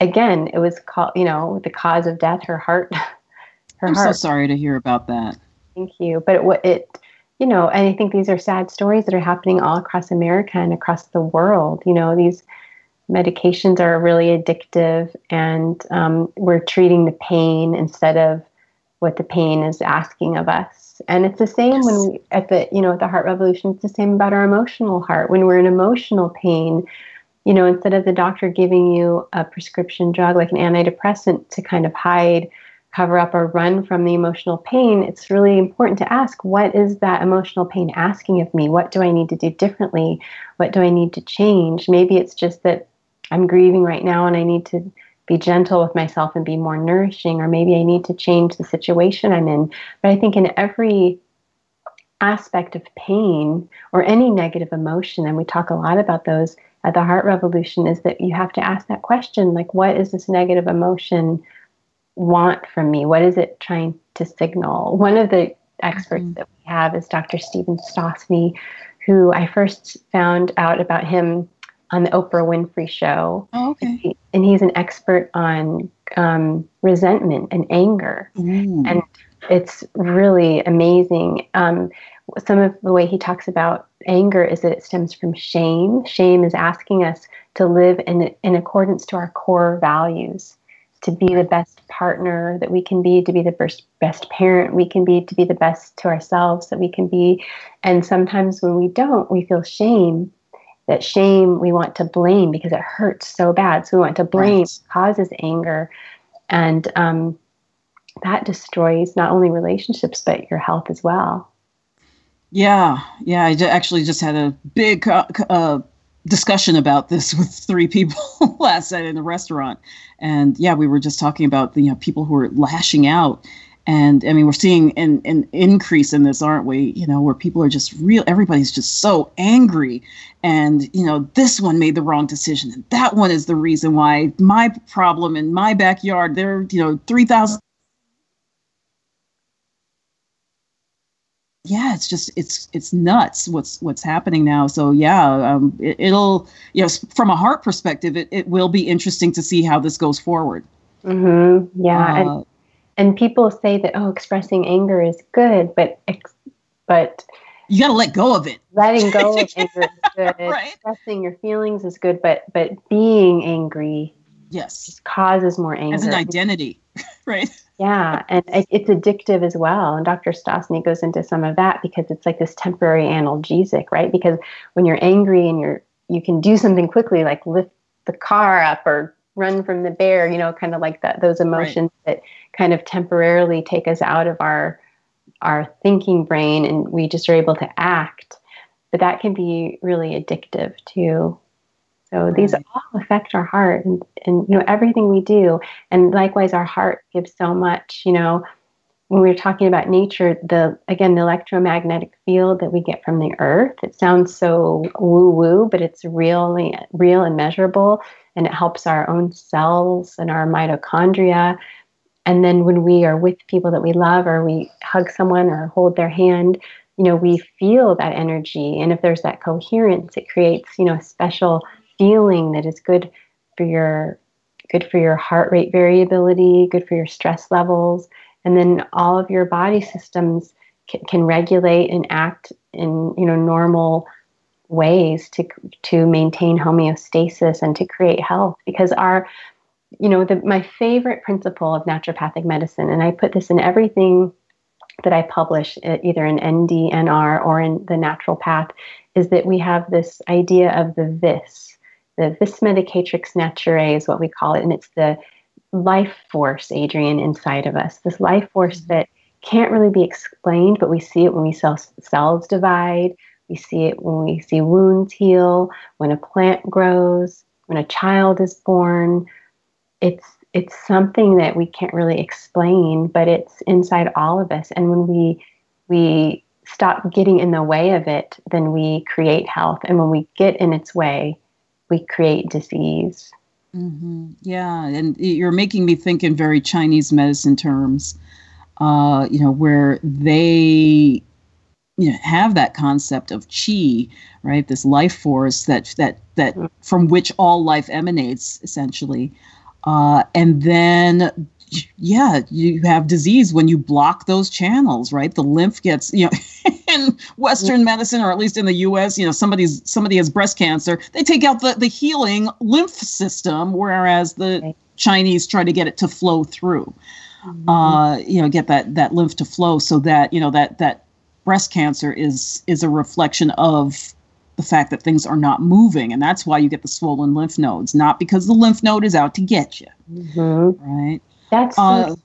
again, it was called, you know, the cause of death. Her heart, her i'm heart. so sorry to hear about that Thank you. But it, it, you know, and I think these are sad stories that are happening all across America and across the world. You know, these medications are really addictive, and um, we're treating the pain instead of what the pain is asking of us. And it's the same when we at the you know at the Heart Revolution. It's the same about our emotional heart. When we're in emotional pain, you know, instead of the doctor giving you a prescription drug like an antidepressant to kind of hide cover up or run from the emotional pain, it's really important to ask what is that emotional pain asking of me? What do I need to do differently? What do I need to change? Maybe it's just that I'm grieving right now and I need to be gentle with myself and be more nourishing, or maybe I need to change the situation I'm in. But I think in every aspect of pain or any negative emotion, and we talk a lot about those at the Heart Revolution, is that you have to ask that question like, what is this negative emotion want from me? What is it trying to signal? One of the experts Mhm. that we have is Dr. Steven Stosny, who I first found out about him on the Oprah Winfrey show. oh, okay He- And he's an expert on um, resentment and anger Ooh. and it's really amazing. Um, some of the way he talks about anger is that it stems from shame. Shame is asking us to live in in accordance to our core values, to be the best partner that we can be, to be the best best parent we can be, to be the best to ourselves that we can be. And sometimes when we don't, we feel shame. That shame we want to blame because it hurts so bad. So we want to blame Right. causes anger, and um, that destroys not only relationships but your health as well. Yeah, yeah. I actually just had a big uh, uh, discussion about this with three people last night in a restaurant, and yeah, we were just talking about the you know people who are lashing out. And I mean, we're seeing an, an increase in this, aren't we? You know, where people are just real, everybody's just so angry. And, you know, this one made the wrong decision. And that one is the reason why my problem in my backyard, there, are, you know, 3,000 yeah, it's just it's it's nuts what's what's happening now. So yeah, um, it, will you know from a heart perspective, it, it will be interesting to see how this goes forward. Mm-hmm. Yeah, uh, and, and people say that oh, expressing anger is good, but ex- but you got to let go of it. Letting go of anger is good. right? Expressing your feelings is good, but but being angry, yes, causes more anger as an identity, right? Yeah, and it's addictive as well. And Dr. Stosny goes into some of that because it's like this temporary analgesic, right? Because when you're angry and you're you can do something quickly, like lift the car up or run from the bear, you know, kind of like that. Those emotions right. that kind of temporarily take us out of our our thinking brain, and we just are able to act. But that can be really addictive too. So right. these all affect our heart and, and you know everything we do. And likewise our heart gives so much, you know, when we are talking about nature, the again the electromagnetic field that we get from the earth, it sounds so woo-woo, but it's really real and measurable and it helps our own cells and our mitochondria. And then when we are with people that we love or we hug someone or hold their hand, you know, we feel that energy. And if there's that coherence, it creates, you know, a special feeling that is good for your good for your heart rate variability, good for your stress levels, and then all of your body systems can, can regulate and act in you know normal ways to to maintain homeostasis and to create health. Because our you know the, my favorite principle of naturopathic medicine and i put this in everything that i publish uh, either in ndnr or in the natural path is that we have this idea of the vis the vis medicatrix naturae is what we call it, and it's the life force, Adrienne, inside of us. This life force mm-hmm. that can't really be explained, but we see it when we see cells divide. We see it when we see wounds heal, when a plant grows, when a child is born. It's it's something that we can't really explain, but it's inside all of us. And when we we stop getting in the way of it, then we create health. And when we get in its way, we create disease. Mm-hmm. Yeah, and you're making me think in very Chinese medicine terms. Uh, you know, where they you know have that concept of qi, right? This life force that that that mm-hmm. from which all life emanates, essentially. Uh, and then yeah, you have disease when you block those channels, right? The lymph gets, you know, in Western medicine, or at least in the U.S., you know, somebody's somebody has breast cancer, they take out the the healing lymph system, whereas the Chinese try to get it to flow through, mm-hmm. uh, you know, get that that lymph to flow, so that you know that that breast cancer is is a reflection of the fact that things are not moving, and that's why you get the swollen lymph nodes, not because the lymph node is out to get you, mm-hmm. right? That's so uh,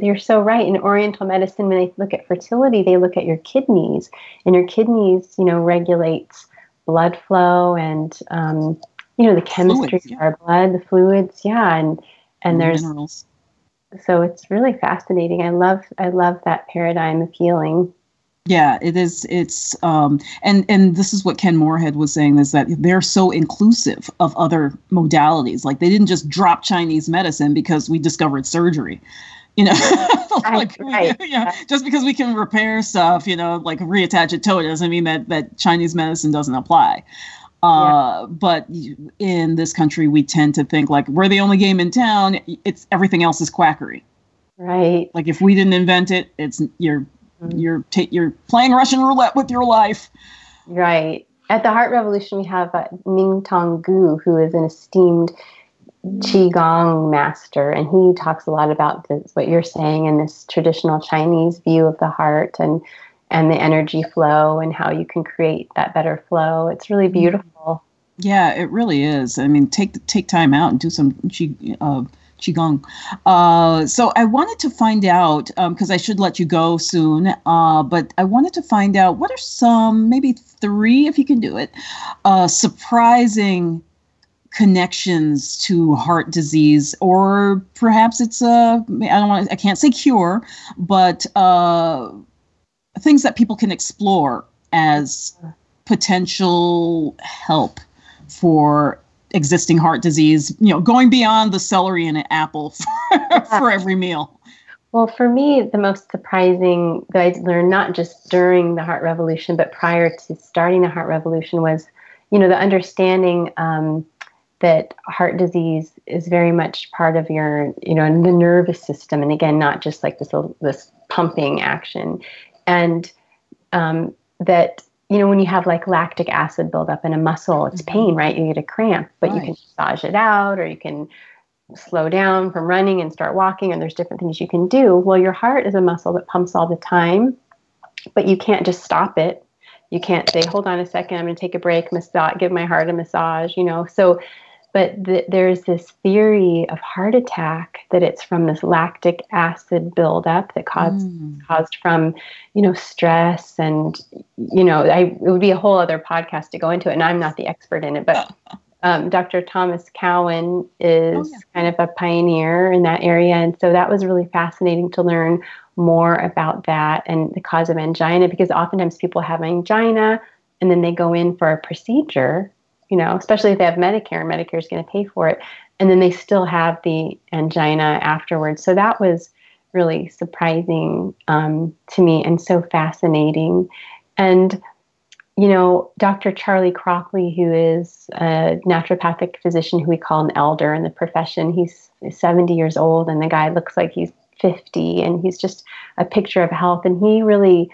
You're so right. In Oriental medicine, when they look at fertility, they look at your kidneys, and your kidneys, you know, regulates blood flow and um, you know the chemistry fluids, yeah. of our blood, the fluids, yeah, and and, and there's minerals. So it's really fascinating. I love I love that paradigm of healing. Yeah, it is. It's um, and and this is what Ken Moorhead was saying is that they're so inclusive of other modalities. Like they didn't just drop Chinese medicine because we discovered surgery. You know, like right. yeah, just because we can repair stuff, you know, like reattach a toe doesn't mean that that Chinese medicine doesn't apply. Uh, yeah. But in this country, we tend to think like we're the only game in town. It's everything else is quackery. Right. Like if we didn't invent it, it's you're Mm-hmm. You're ta- you're playing Russian roulette with your life. Right. At the Heart Revolution, we have uh, Ming Tong Gu, who is an esteemed qigong master, and he talks a lot about this, what you're saying in this traditional Chinese view of the heart and and the energy flow and how you can create that better flow. It's really mm-hmm. beautiful. Yeah, it really is. I mean, take take time out and do some uh, qigong. Uh, so I wanted to find out because um, I should let you go soon. Uh, but I wanted to find out what are some, maybe three, if you can do it, uh, surprising connections to heart disease, or perhaps it's a I don't want I can't say cure, but uh, things that people can explore as potential help for existing heart disease, you know, going beyond the celery and an apple for, for every meal? Well, for me, the most surprising that I learned not just during the heart revolution, but prior to starting the heart revolution was, you know, the understanding um, that heart disease is very much part of your, you know, the nervous system, and again, not just like this this pumping action, and um, that you know, when you have like lactic acid buildup in a muscle, it's mm-hmm. pain, right? You get a cramp, but right. you can massage it out or you can slow down from running and start walking, and there's different things you can do. Well, your heart is a muscle that pumps all the time, but you can't just stop it. You can't say, hold on a second, I'm going to take a break, massage, give my heart a massage, you know. So but th- there's this theory of heart attack that it's from this lactic acid buildup that caused mm. caused from you know stress and you know I, it would be a whole other podcast to go into it and i'm not the expert in it but um, dr thomas cowan is oh, yeah. kind of a pioneer in that area and so that was really fascinating to learn more about that and the cause of angina because oftentimes people have angina and then they go in for a procedure you know, especially if they have Medicare, Medicare is going to pay for it. And then they still have the angina afterwards. So that was really surprising um, to me and so fascinating. And, you know, Dr. Charlie Crockley, who is a naturopathic physician who we call an elder in the profession, he's 70 years old and the guy looks like he's 50 and he's just a picture of health. And he really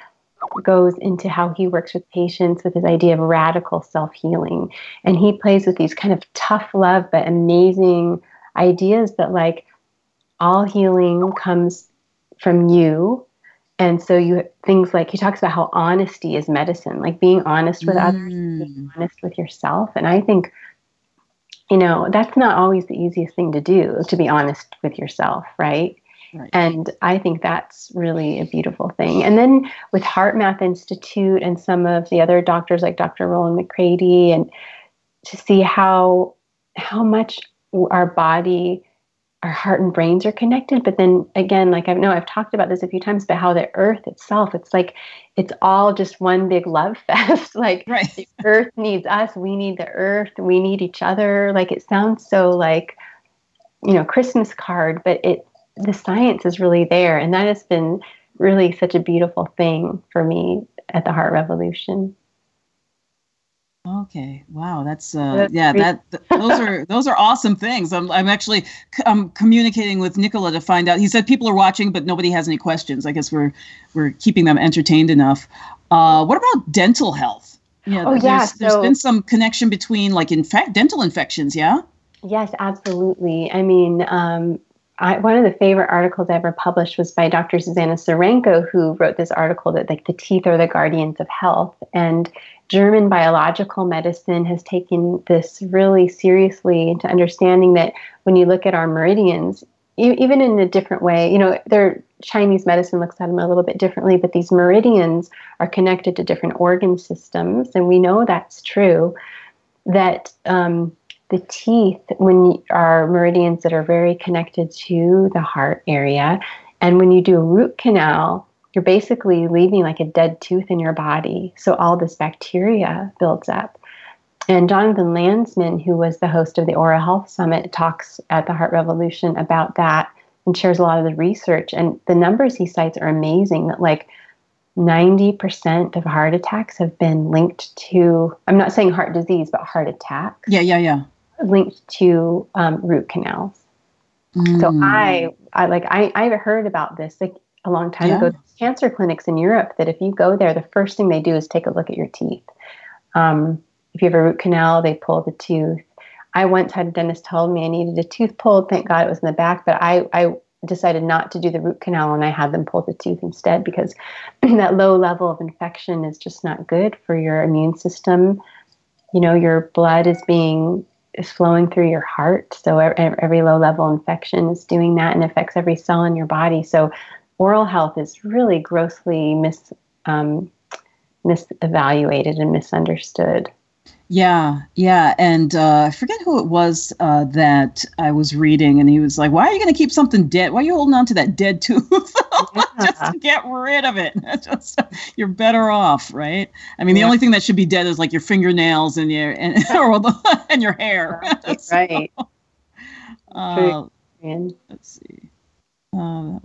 goes into how he works with patients with his idea of radical self healing. And he plays with these kind of tough love but amazing ideas that, like, all healing comes from you. And so you things like he talks about how honesty is medicine, like being honest with mm. others, being honest with yourself. And I think, you know, that's not always the easiest thing to do, to be honest with yourself, right? Right. And I think that's really a beautiful thing. And then with HeartMath Institute and some of the other doctors like Dr. Rollin McCraty, and to see how how much our body, our heart and brains are connected. But then again, like I know I've talked about this a few times, but how the earth itself, it's like it's all just one big love fest. like right. the earth needs us, we need the earth, we need each other. Like it sounds so like you know christmas card but it the science is really there. And that has been really such a beautiful thing for me at the Heart Revolution. Okay. Wow. That's uh That's yeah, that those are those are awesome things. I'm I'm actually I'm communicating with Nicola to find out. He said people are watching but nobody has any questions. I guess we're we're keeping them entertained enough. Uh what about dental health? Yeah, oh, yeah. There's, there's been some connection between like in fact dental infections, yeah? Yes, absolutely. I mean, um, I, one of the favorite articles I ever published was by Dr. Sussanna Czeranko, who wrote this article that like the teeth are the guardians of health. And German biological medicine has taken this really seriously into understanding that when you look at our meridians, even in a different way, you know, their Chinese medicine looks at them a little bit differently, but these meridians are connected to different organ systems, and we know that's true. That um, the teeth when are meridians that are very connected to the heart area. And when you do a root canal you're basically leaving like a dead tooth in your body. So all this bacteria builds up. And jonathan landsman who was the host of the Oral Health Summit talks at the heart revolution about that and shares a lot of the research. And the numbers he cites are amazing that like 90% of heart attacks have been linked to i'm not saying heart disease but heart attacks. Yeah yeah yeah linked to um, root canals. Mm. So I, I like I I heard about this like a long time yeah. ago. Cancer clinics in Europe that if you go there, the first thing they do is take a look at your teeth. Um, if you have a root canal, they pull the tooth. I once had a dentist told me I needed a tooth pulled. Thank God it was in the back, but I I decided not to do the root canal and I had them pull the tooth instead because that low level of infection is just not good for your immune system. You know, your blood is being is flowing through your heart. So every low level infection is doing that and affects every cell in your body. So oral health is really grossly mis um, misevaluated and misunderstood. Yeah, yeah, and uh, I forget who it was uh, that I was reading, and he was like, "Why are you going to keep something dead? Why are you holding on to that dead tooth? Just to get rid of it. Just, you're better off, right? I mean, yeah. the only thing that should be dead is like your fingernails and your and or the, and your hair. Right. so, right. Uh, let's see. Uh,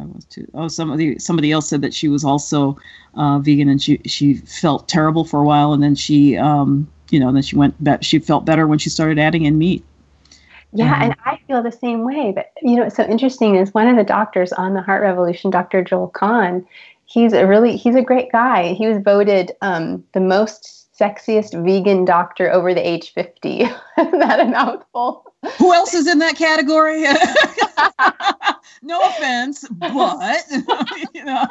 I was too. Oh, somebody somebody else said that she was also uh, vegan and she she felt terrible for a while and then she um you know then she went back she felt better when she started adding in meat. Yeah, um, and I feel the same way. But you know, what's so interesting is one of the doctors on the Heart Revolution, Dr. Joel Kahn. He's a really he's a great guy. He was voted um, the most sexiest vegan doctor over the age 50. Isn't that a mouthful? Who else is in that category? no offense, but you know.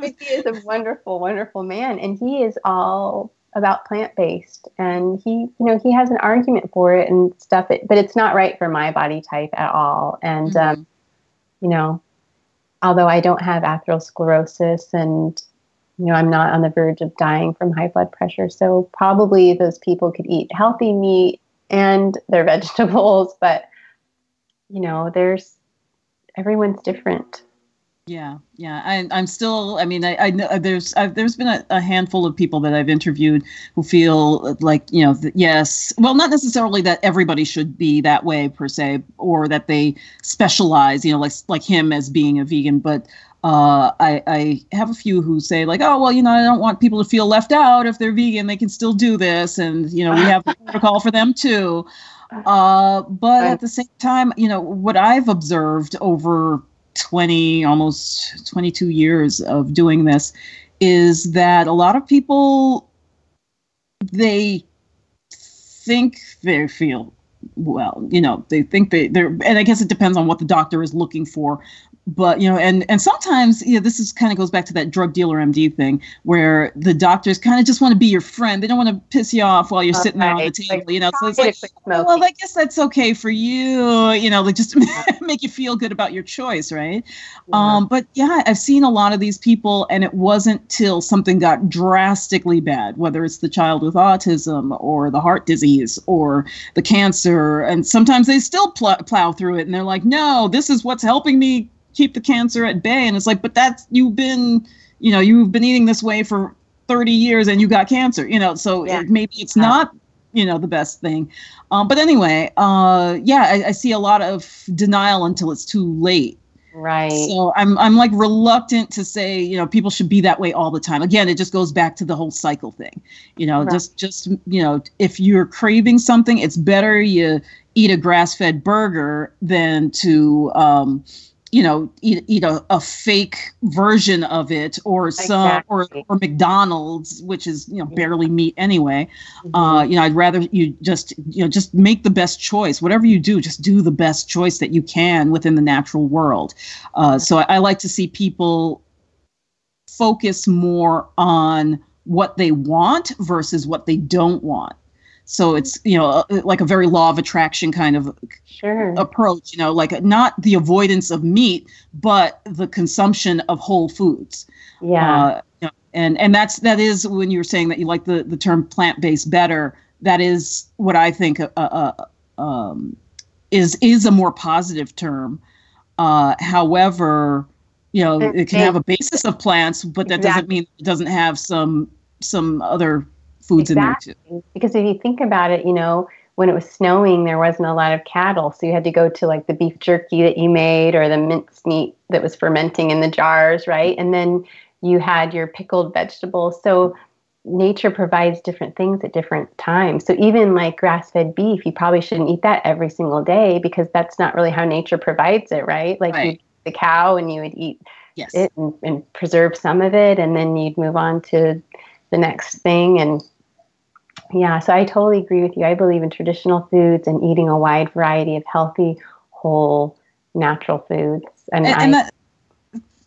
he is a wonderful, wonderful man, and he is all about plant based, and he, you know, he has an argument for it and stuff. but it's not right for my body type at all. And mm-hmm. um, you know, although I don't have atherosclerosis and you know, I'm not on the verge of dying from high blood pressure. So probably those people could eat healthy meat and their vegetables, but you know, there's everyone's different. Yeah, yeah. I, I'm still. I mean, I, I know there's I've, there's been a, a, handful of people that I've interviewed who feel like you know, that, yes. Well, not necessarily that everybody should be that way per se, or that they specialize. You know, like like him as being a vegan, but uh, I, I have a few who say like, oh well, you know, I don't want people to feel left out if they're vegan. They can still do this, and you know, we have a protocol for them too. Uh, but at the same time, you know, what I've observed over 20, almost 22 years of doing this is that a lot of people they think they feel well you know they think they they're and i guess it depends on what the doctor is looking for but you know and and sometimes you know this is kind of goes back to that drug dealer md thing where the doctors kind of just want to be your friend they don't want to piss you off while you're okay. sitting there on the table like, you know so it's like well i guess that's okay for you you know like just make you feel good about your choice right yeah. um but yeah i've seen a lot of these people and it wasn't till something got drastically bad whether it's the child with autism or the heart disease or the cancer and sometimes they still pl- plow through it and they're like no this is what's helping me keep the cancer at bay. And it's like but that's you've been you know you've been eating this way for 30 years and you got cancer you know so yeah. it, maybe it's not you know the best thing. Um, but anyway uh, yeah I, I, see a lot of denial until it's too late. Right. So i'm i'm like reluctant to say you know people should be that way all the time. Again it just goes back to the whole cycle thing. You know right. just just you know if you're craving something it's better you eat a grass-fed burger than to um, you know eat, eat a, a fake version of it or some exactly. or, or mcdonald's which is you know barely meat anyway. Mm-hmm. uh you know i'd rather you just you know just make the best choice. Whatever you do just do the best choice that you can within the natural world. Uh so I, I like to see people focus more on what they want versus what they don't want so it's you know uh, like a very law of attraction kind of sure. approach. You know, like not the avoidance of meat, but the consumption of whole foods. Yeah. Uh, you know, and and that's that is when you were saying that you like the the term plant based better. That is what I think uh, uh, um, is is a more positive term. Uh, however, you know, it can have a basis of plants, but that exactly. doesn't mean it doesn't have some some other foods exactly. in there too. Because if you think about it, you know, when it was snowing, there wasn't a lot of cattle. So you had to go to like the beef jerky that you made or the minced meat that was fermenting in the jars, right? And then you had your pickled vegetables. So nature provides different things at different times. So even like grass-fed beef, you probably shouldn't eat that every single day because that's not really how nature provides it, right? Like right. the cow and you would eat yes. it and, and preserve some of it and then you'd move on to the next thing and yeah, so I totally agree with you. I believe in traditional foods and eating a wide variety of healthy, whole, natural foods. And, and, I, and that,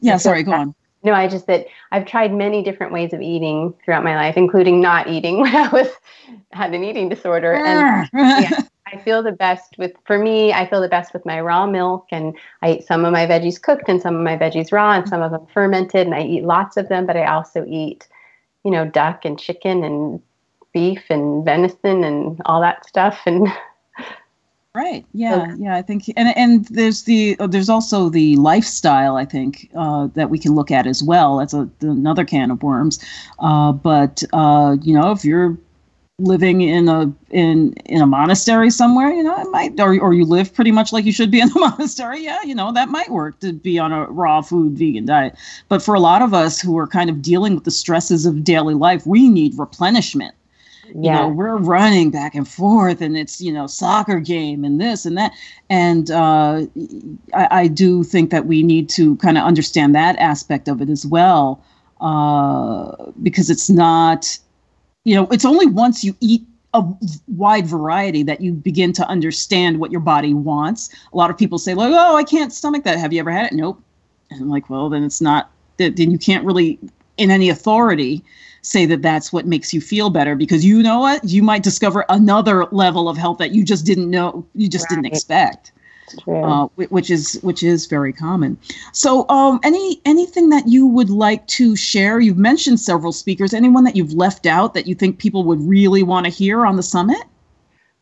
yeah, sorry, go on. No, I just that I've tried many different ways of eating throughout my life, including not eating when I was had an eating disorder. And ah. yeah, I feel the best with, for me, I feel the best with my raw milk. And I eat some of my veggies cooked and some of my veggies raw and some of them fermented. And I eat lots of them, but I also eat, you know, duck and chicken and beef and venison and all that stuff. And Right. Yeah. Yeah. I think, and and there's the uh, there's also the lifestyle. I think uh, that we can look at as well. That's a, another can of worms. Uh, but uh, you know, if you're living in a in in a monastery somewhere, you know, it might, or or you live pretty much like you should be in a monastery. Yeah, you know, that might work to be on a raw food vegan diet. But for a lot of us who are kind of dealing with the stresses of daily life, we need replenishment you yeah. know we're running back and forth and it's you know soccer game and this and that. And uh, I, I, do think that we need to kind of understand that aspect of it as well uh, because it's not you know it's only once you eat a wide variety that you begin to understand what your body wants. A lot of people say like oh i can't stomach that. Have you ever had it? Nope. And i'm like well then it's not that then you can't really in any authority say that that's what makes you feel better because you know what? You might discover another level of health that you just didn't know you just right. didn't expect uh, which is which is very common. So um, any anything that you would like to share? You've mentioned several speakers. Anyone that you've left out that you think people would really want to hear on the summit?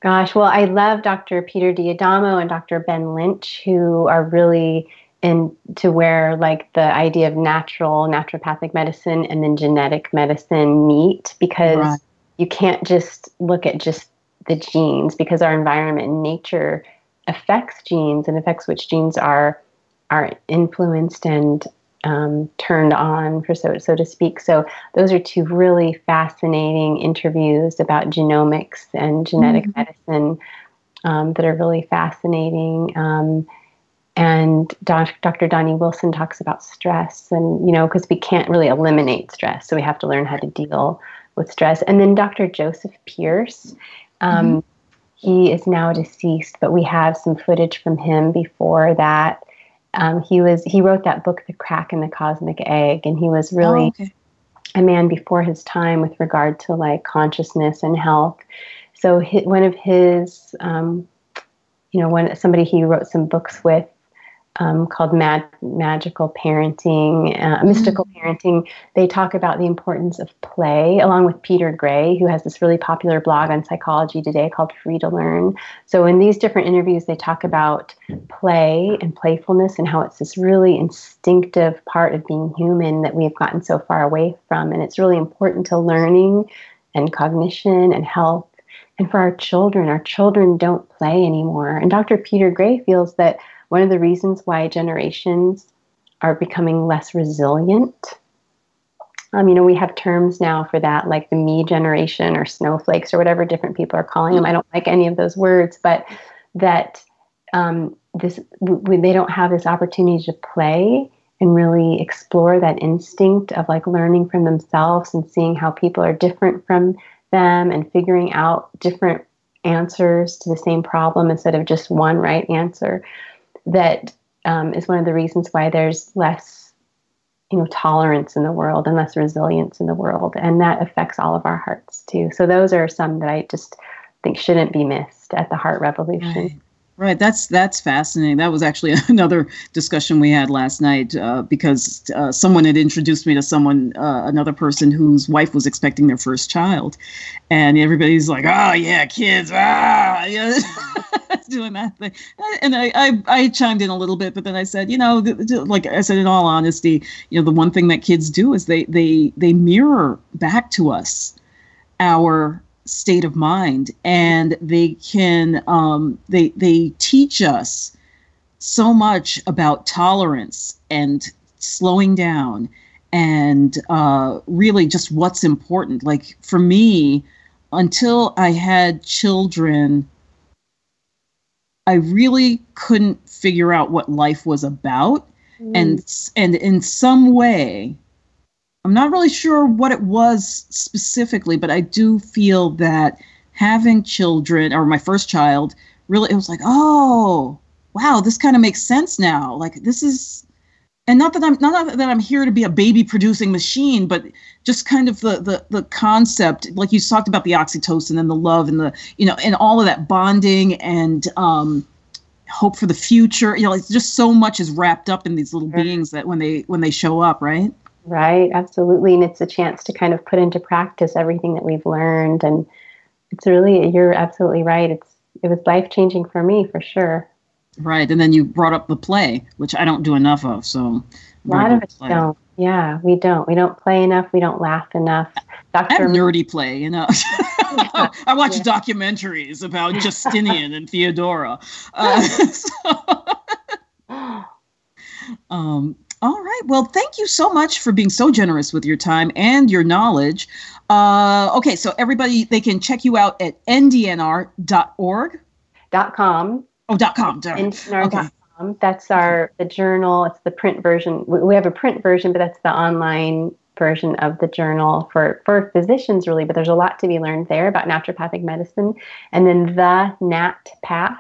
Gosh well i love dr peter d'adamo and dr ben lynch who are really and to where like the idea of natural naturopathic medicine and then genetic medicine meet because right. you can't just look at just the genes because our environment and nature affects genes and affects which genes are are influenced and um, turned on for so so to speak. So those are two really fascinating interviews about genomics and genetic mm-hmm. medicine um, that are really fascinating. Um, and Dr. Donnie Wilson talks about stress, and you know, because we can't really eliminate stress, so we have to learn how to deal with stress. And then Dr. Joseph Pearce, um, mm-hmm. he is now deceased, but we have some footage from him before that. Um, he was he wrote that book, The Crack in the Cosmic Egg, and he was really oh, okay. a man before his time with regard to like consciousness and health. So his, one of his, um, you know, when somebody he wrote some books with um, called Mag- Magical Parenting, uh, mm-hmm. Mystical Parenting. They talk about the importance of play, along with Peter Gray, who has this really popular blog on psychology today called Free to Learn. So, in these different interviews, they talk about play and playfulness and how it's this really instinctive part of being human that we have gotten so far away from. And it's really important to learning and cognition and health. And for our children, our children don't play anymore. And Dr. Peter Gray feels that one of the reasons why generations are becoming less resilient. Um, you know, we have terms now for that, like the me generation or snowflakes or whatever different people are calling them. I don't like any of those words, but that um, this w- they don't have this opportunity to play and really explore that instinct of like learning from themselves and seeing how people are different from them and figuring out different answers to the same problem instead of just one right answer that um, is one of the reasons why there's less you know tolerance in the world and less resilience in the world. And that affects all of our hearts too. So those are some that i just think shouldn't be missed at the heart revolution. Right. Right, that's that's fascinating. That was actually another discussion we had last night uh, because uh, someone had introduced me to someone, uh, another person whose wife was expecting their first child, and everybody's like, "Oh yeah, kids, ah, yeah. doing that thing." And I, I, I chimed in a little bit, but then I said, you know, like I said, in all honesty, you know, the one thing that kids do is they they they mirror back to us our state of mind and they can um, they they teach us so much about tolerance and slowing down and uh, really just what's important like for me until i had children i really couldn't figure out what life was about mm. and and in some way I'm not really sure what it was specifically, but I do feel that having children or my first child really it was like, oh, wow, this kind of makes sense now. Like this is and not that I'm not that I'm here to be a baby producing machine, but just kind of the the the concept, like you talked about the oxytocin and the love and the you know and all of that bonding and um, hope for the future. You know, like just so much is wrapped up in these little beings that when they when they show up, right? Right, absolutely, and it's a chance to kind of put into practice everything that we've learned, and it's really you're absolutely right. It's it was life changing for me for sure. Right, and then you brought up the play, which I don't do enough of. So a lot of us play. don't. Yeah, we don't. We don't play enough. We don't laugh enough. Doctor, I have nerdy play. You know, I watch yeah. documentaries about Justinian and Theodora. Uh, so, um, all right. Well, thank you so much for being so generous with your time and your knowledge. Uh, okay, so everybody, they can check you out at ndnr.org. Dot com. Oh, dot com. Okay. That's our the journal. It's the print version. We have a print version, but that's the online version of the journal for for physicians, really. But there's a lot to be learned there about naturopathic medicine. And then the Nat Path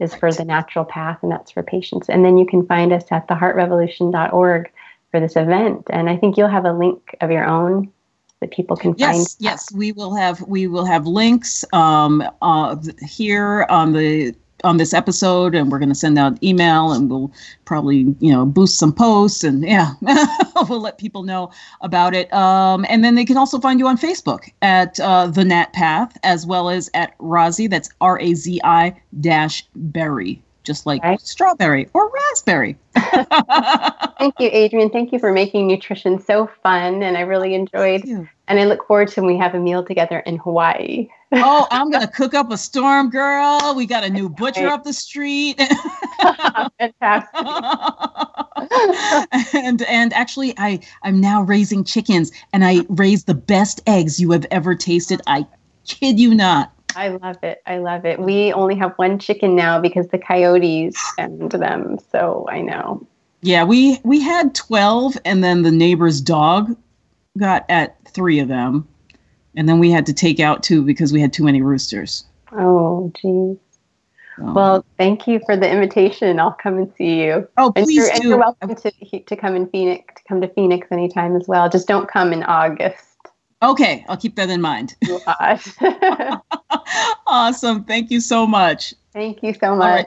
is for the natural path, and that's for patients. And then you can find us at theheartrevolution.org for this event. And I think you'll have a link of your own that people can yes, find. Yes, we will have we will have links um, uh, here on the on this episode and we're going to send out email and we'll probably you know boost some posts and yeah we'll let people know about it. Um, and then they can also find you on facebook at uh, the nat path as well as at razi that's r-a-z-i dash berry just like right. strawberry or raspberry. Thank you, Adrienne. Thank you for making nutrition so fun. And I really enjoyed, and I look forward to when we have a meal together in Hawaii. oh, I'm going to cook up a storm, girl. We got a new butcher right. up the street. Fantastic. and and actually I I'm now raising chickens and I raise the best eggs you have ever tasted. I kid you not. I love it. I love it. We only have one chicken now because the coyotes send them. So I know. Yeah, we we had 12 and then the neighbor's dog got at 3 of them. And then we had to take out two because we had too many roosters. Oh, geez. Um, well, thank you for the invitation. I'll come and see you. Oh, please and you're, do. And you're welcome to to come in Phoenix to come to Phoenix anytime as well. Just don't come in August. Okay, I'll keep that in mind. awesome. Thank you so much. Thank you so much.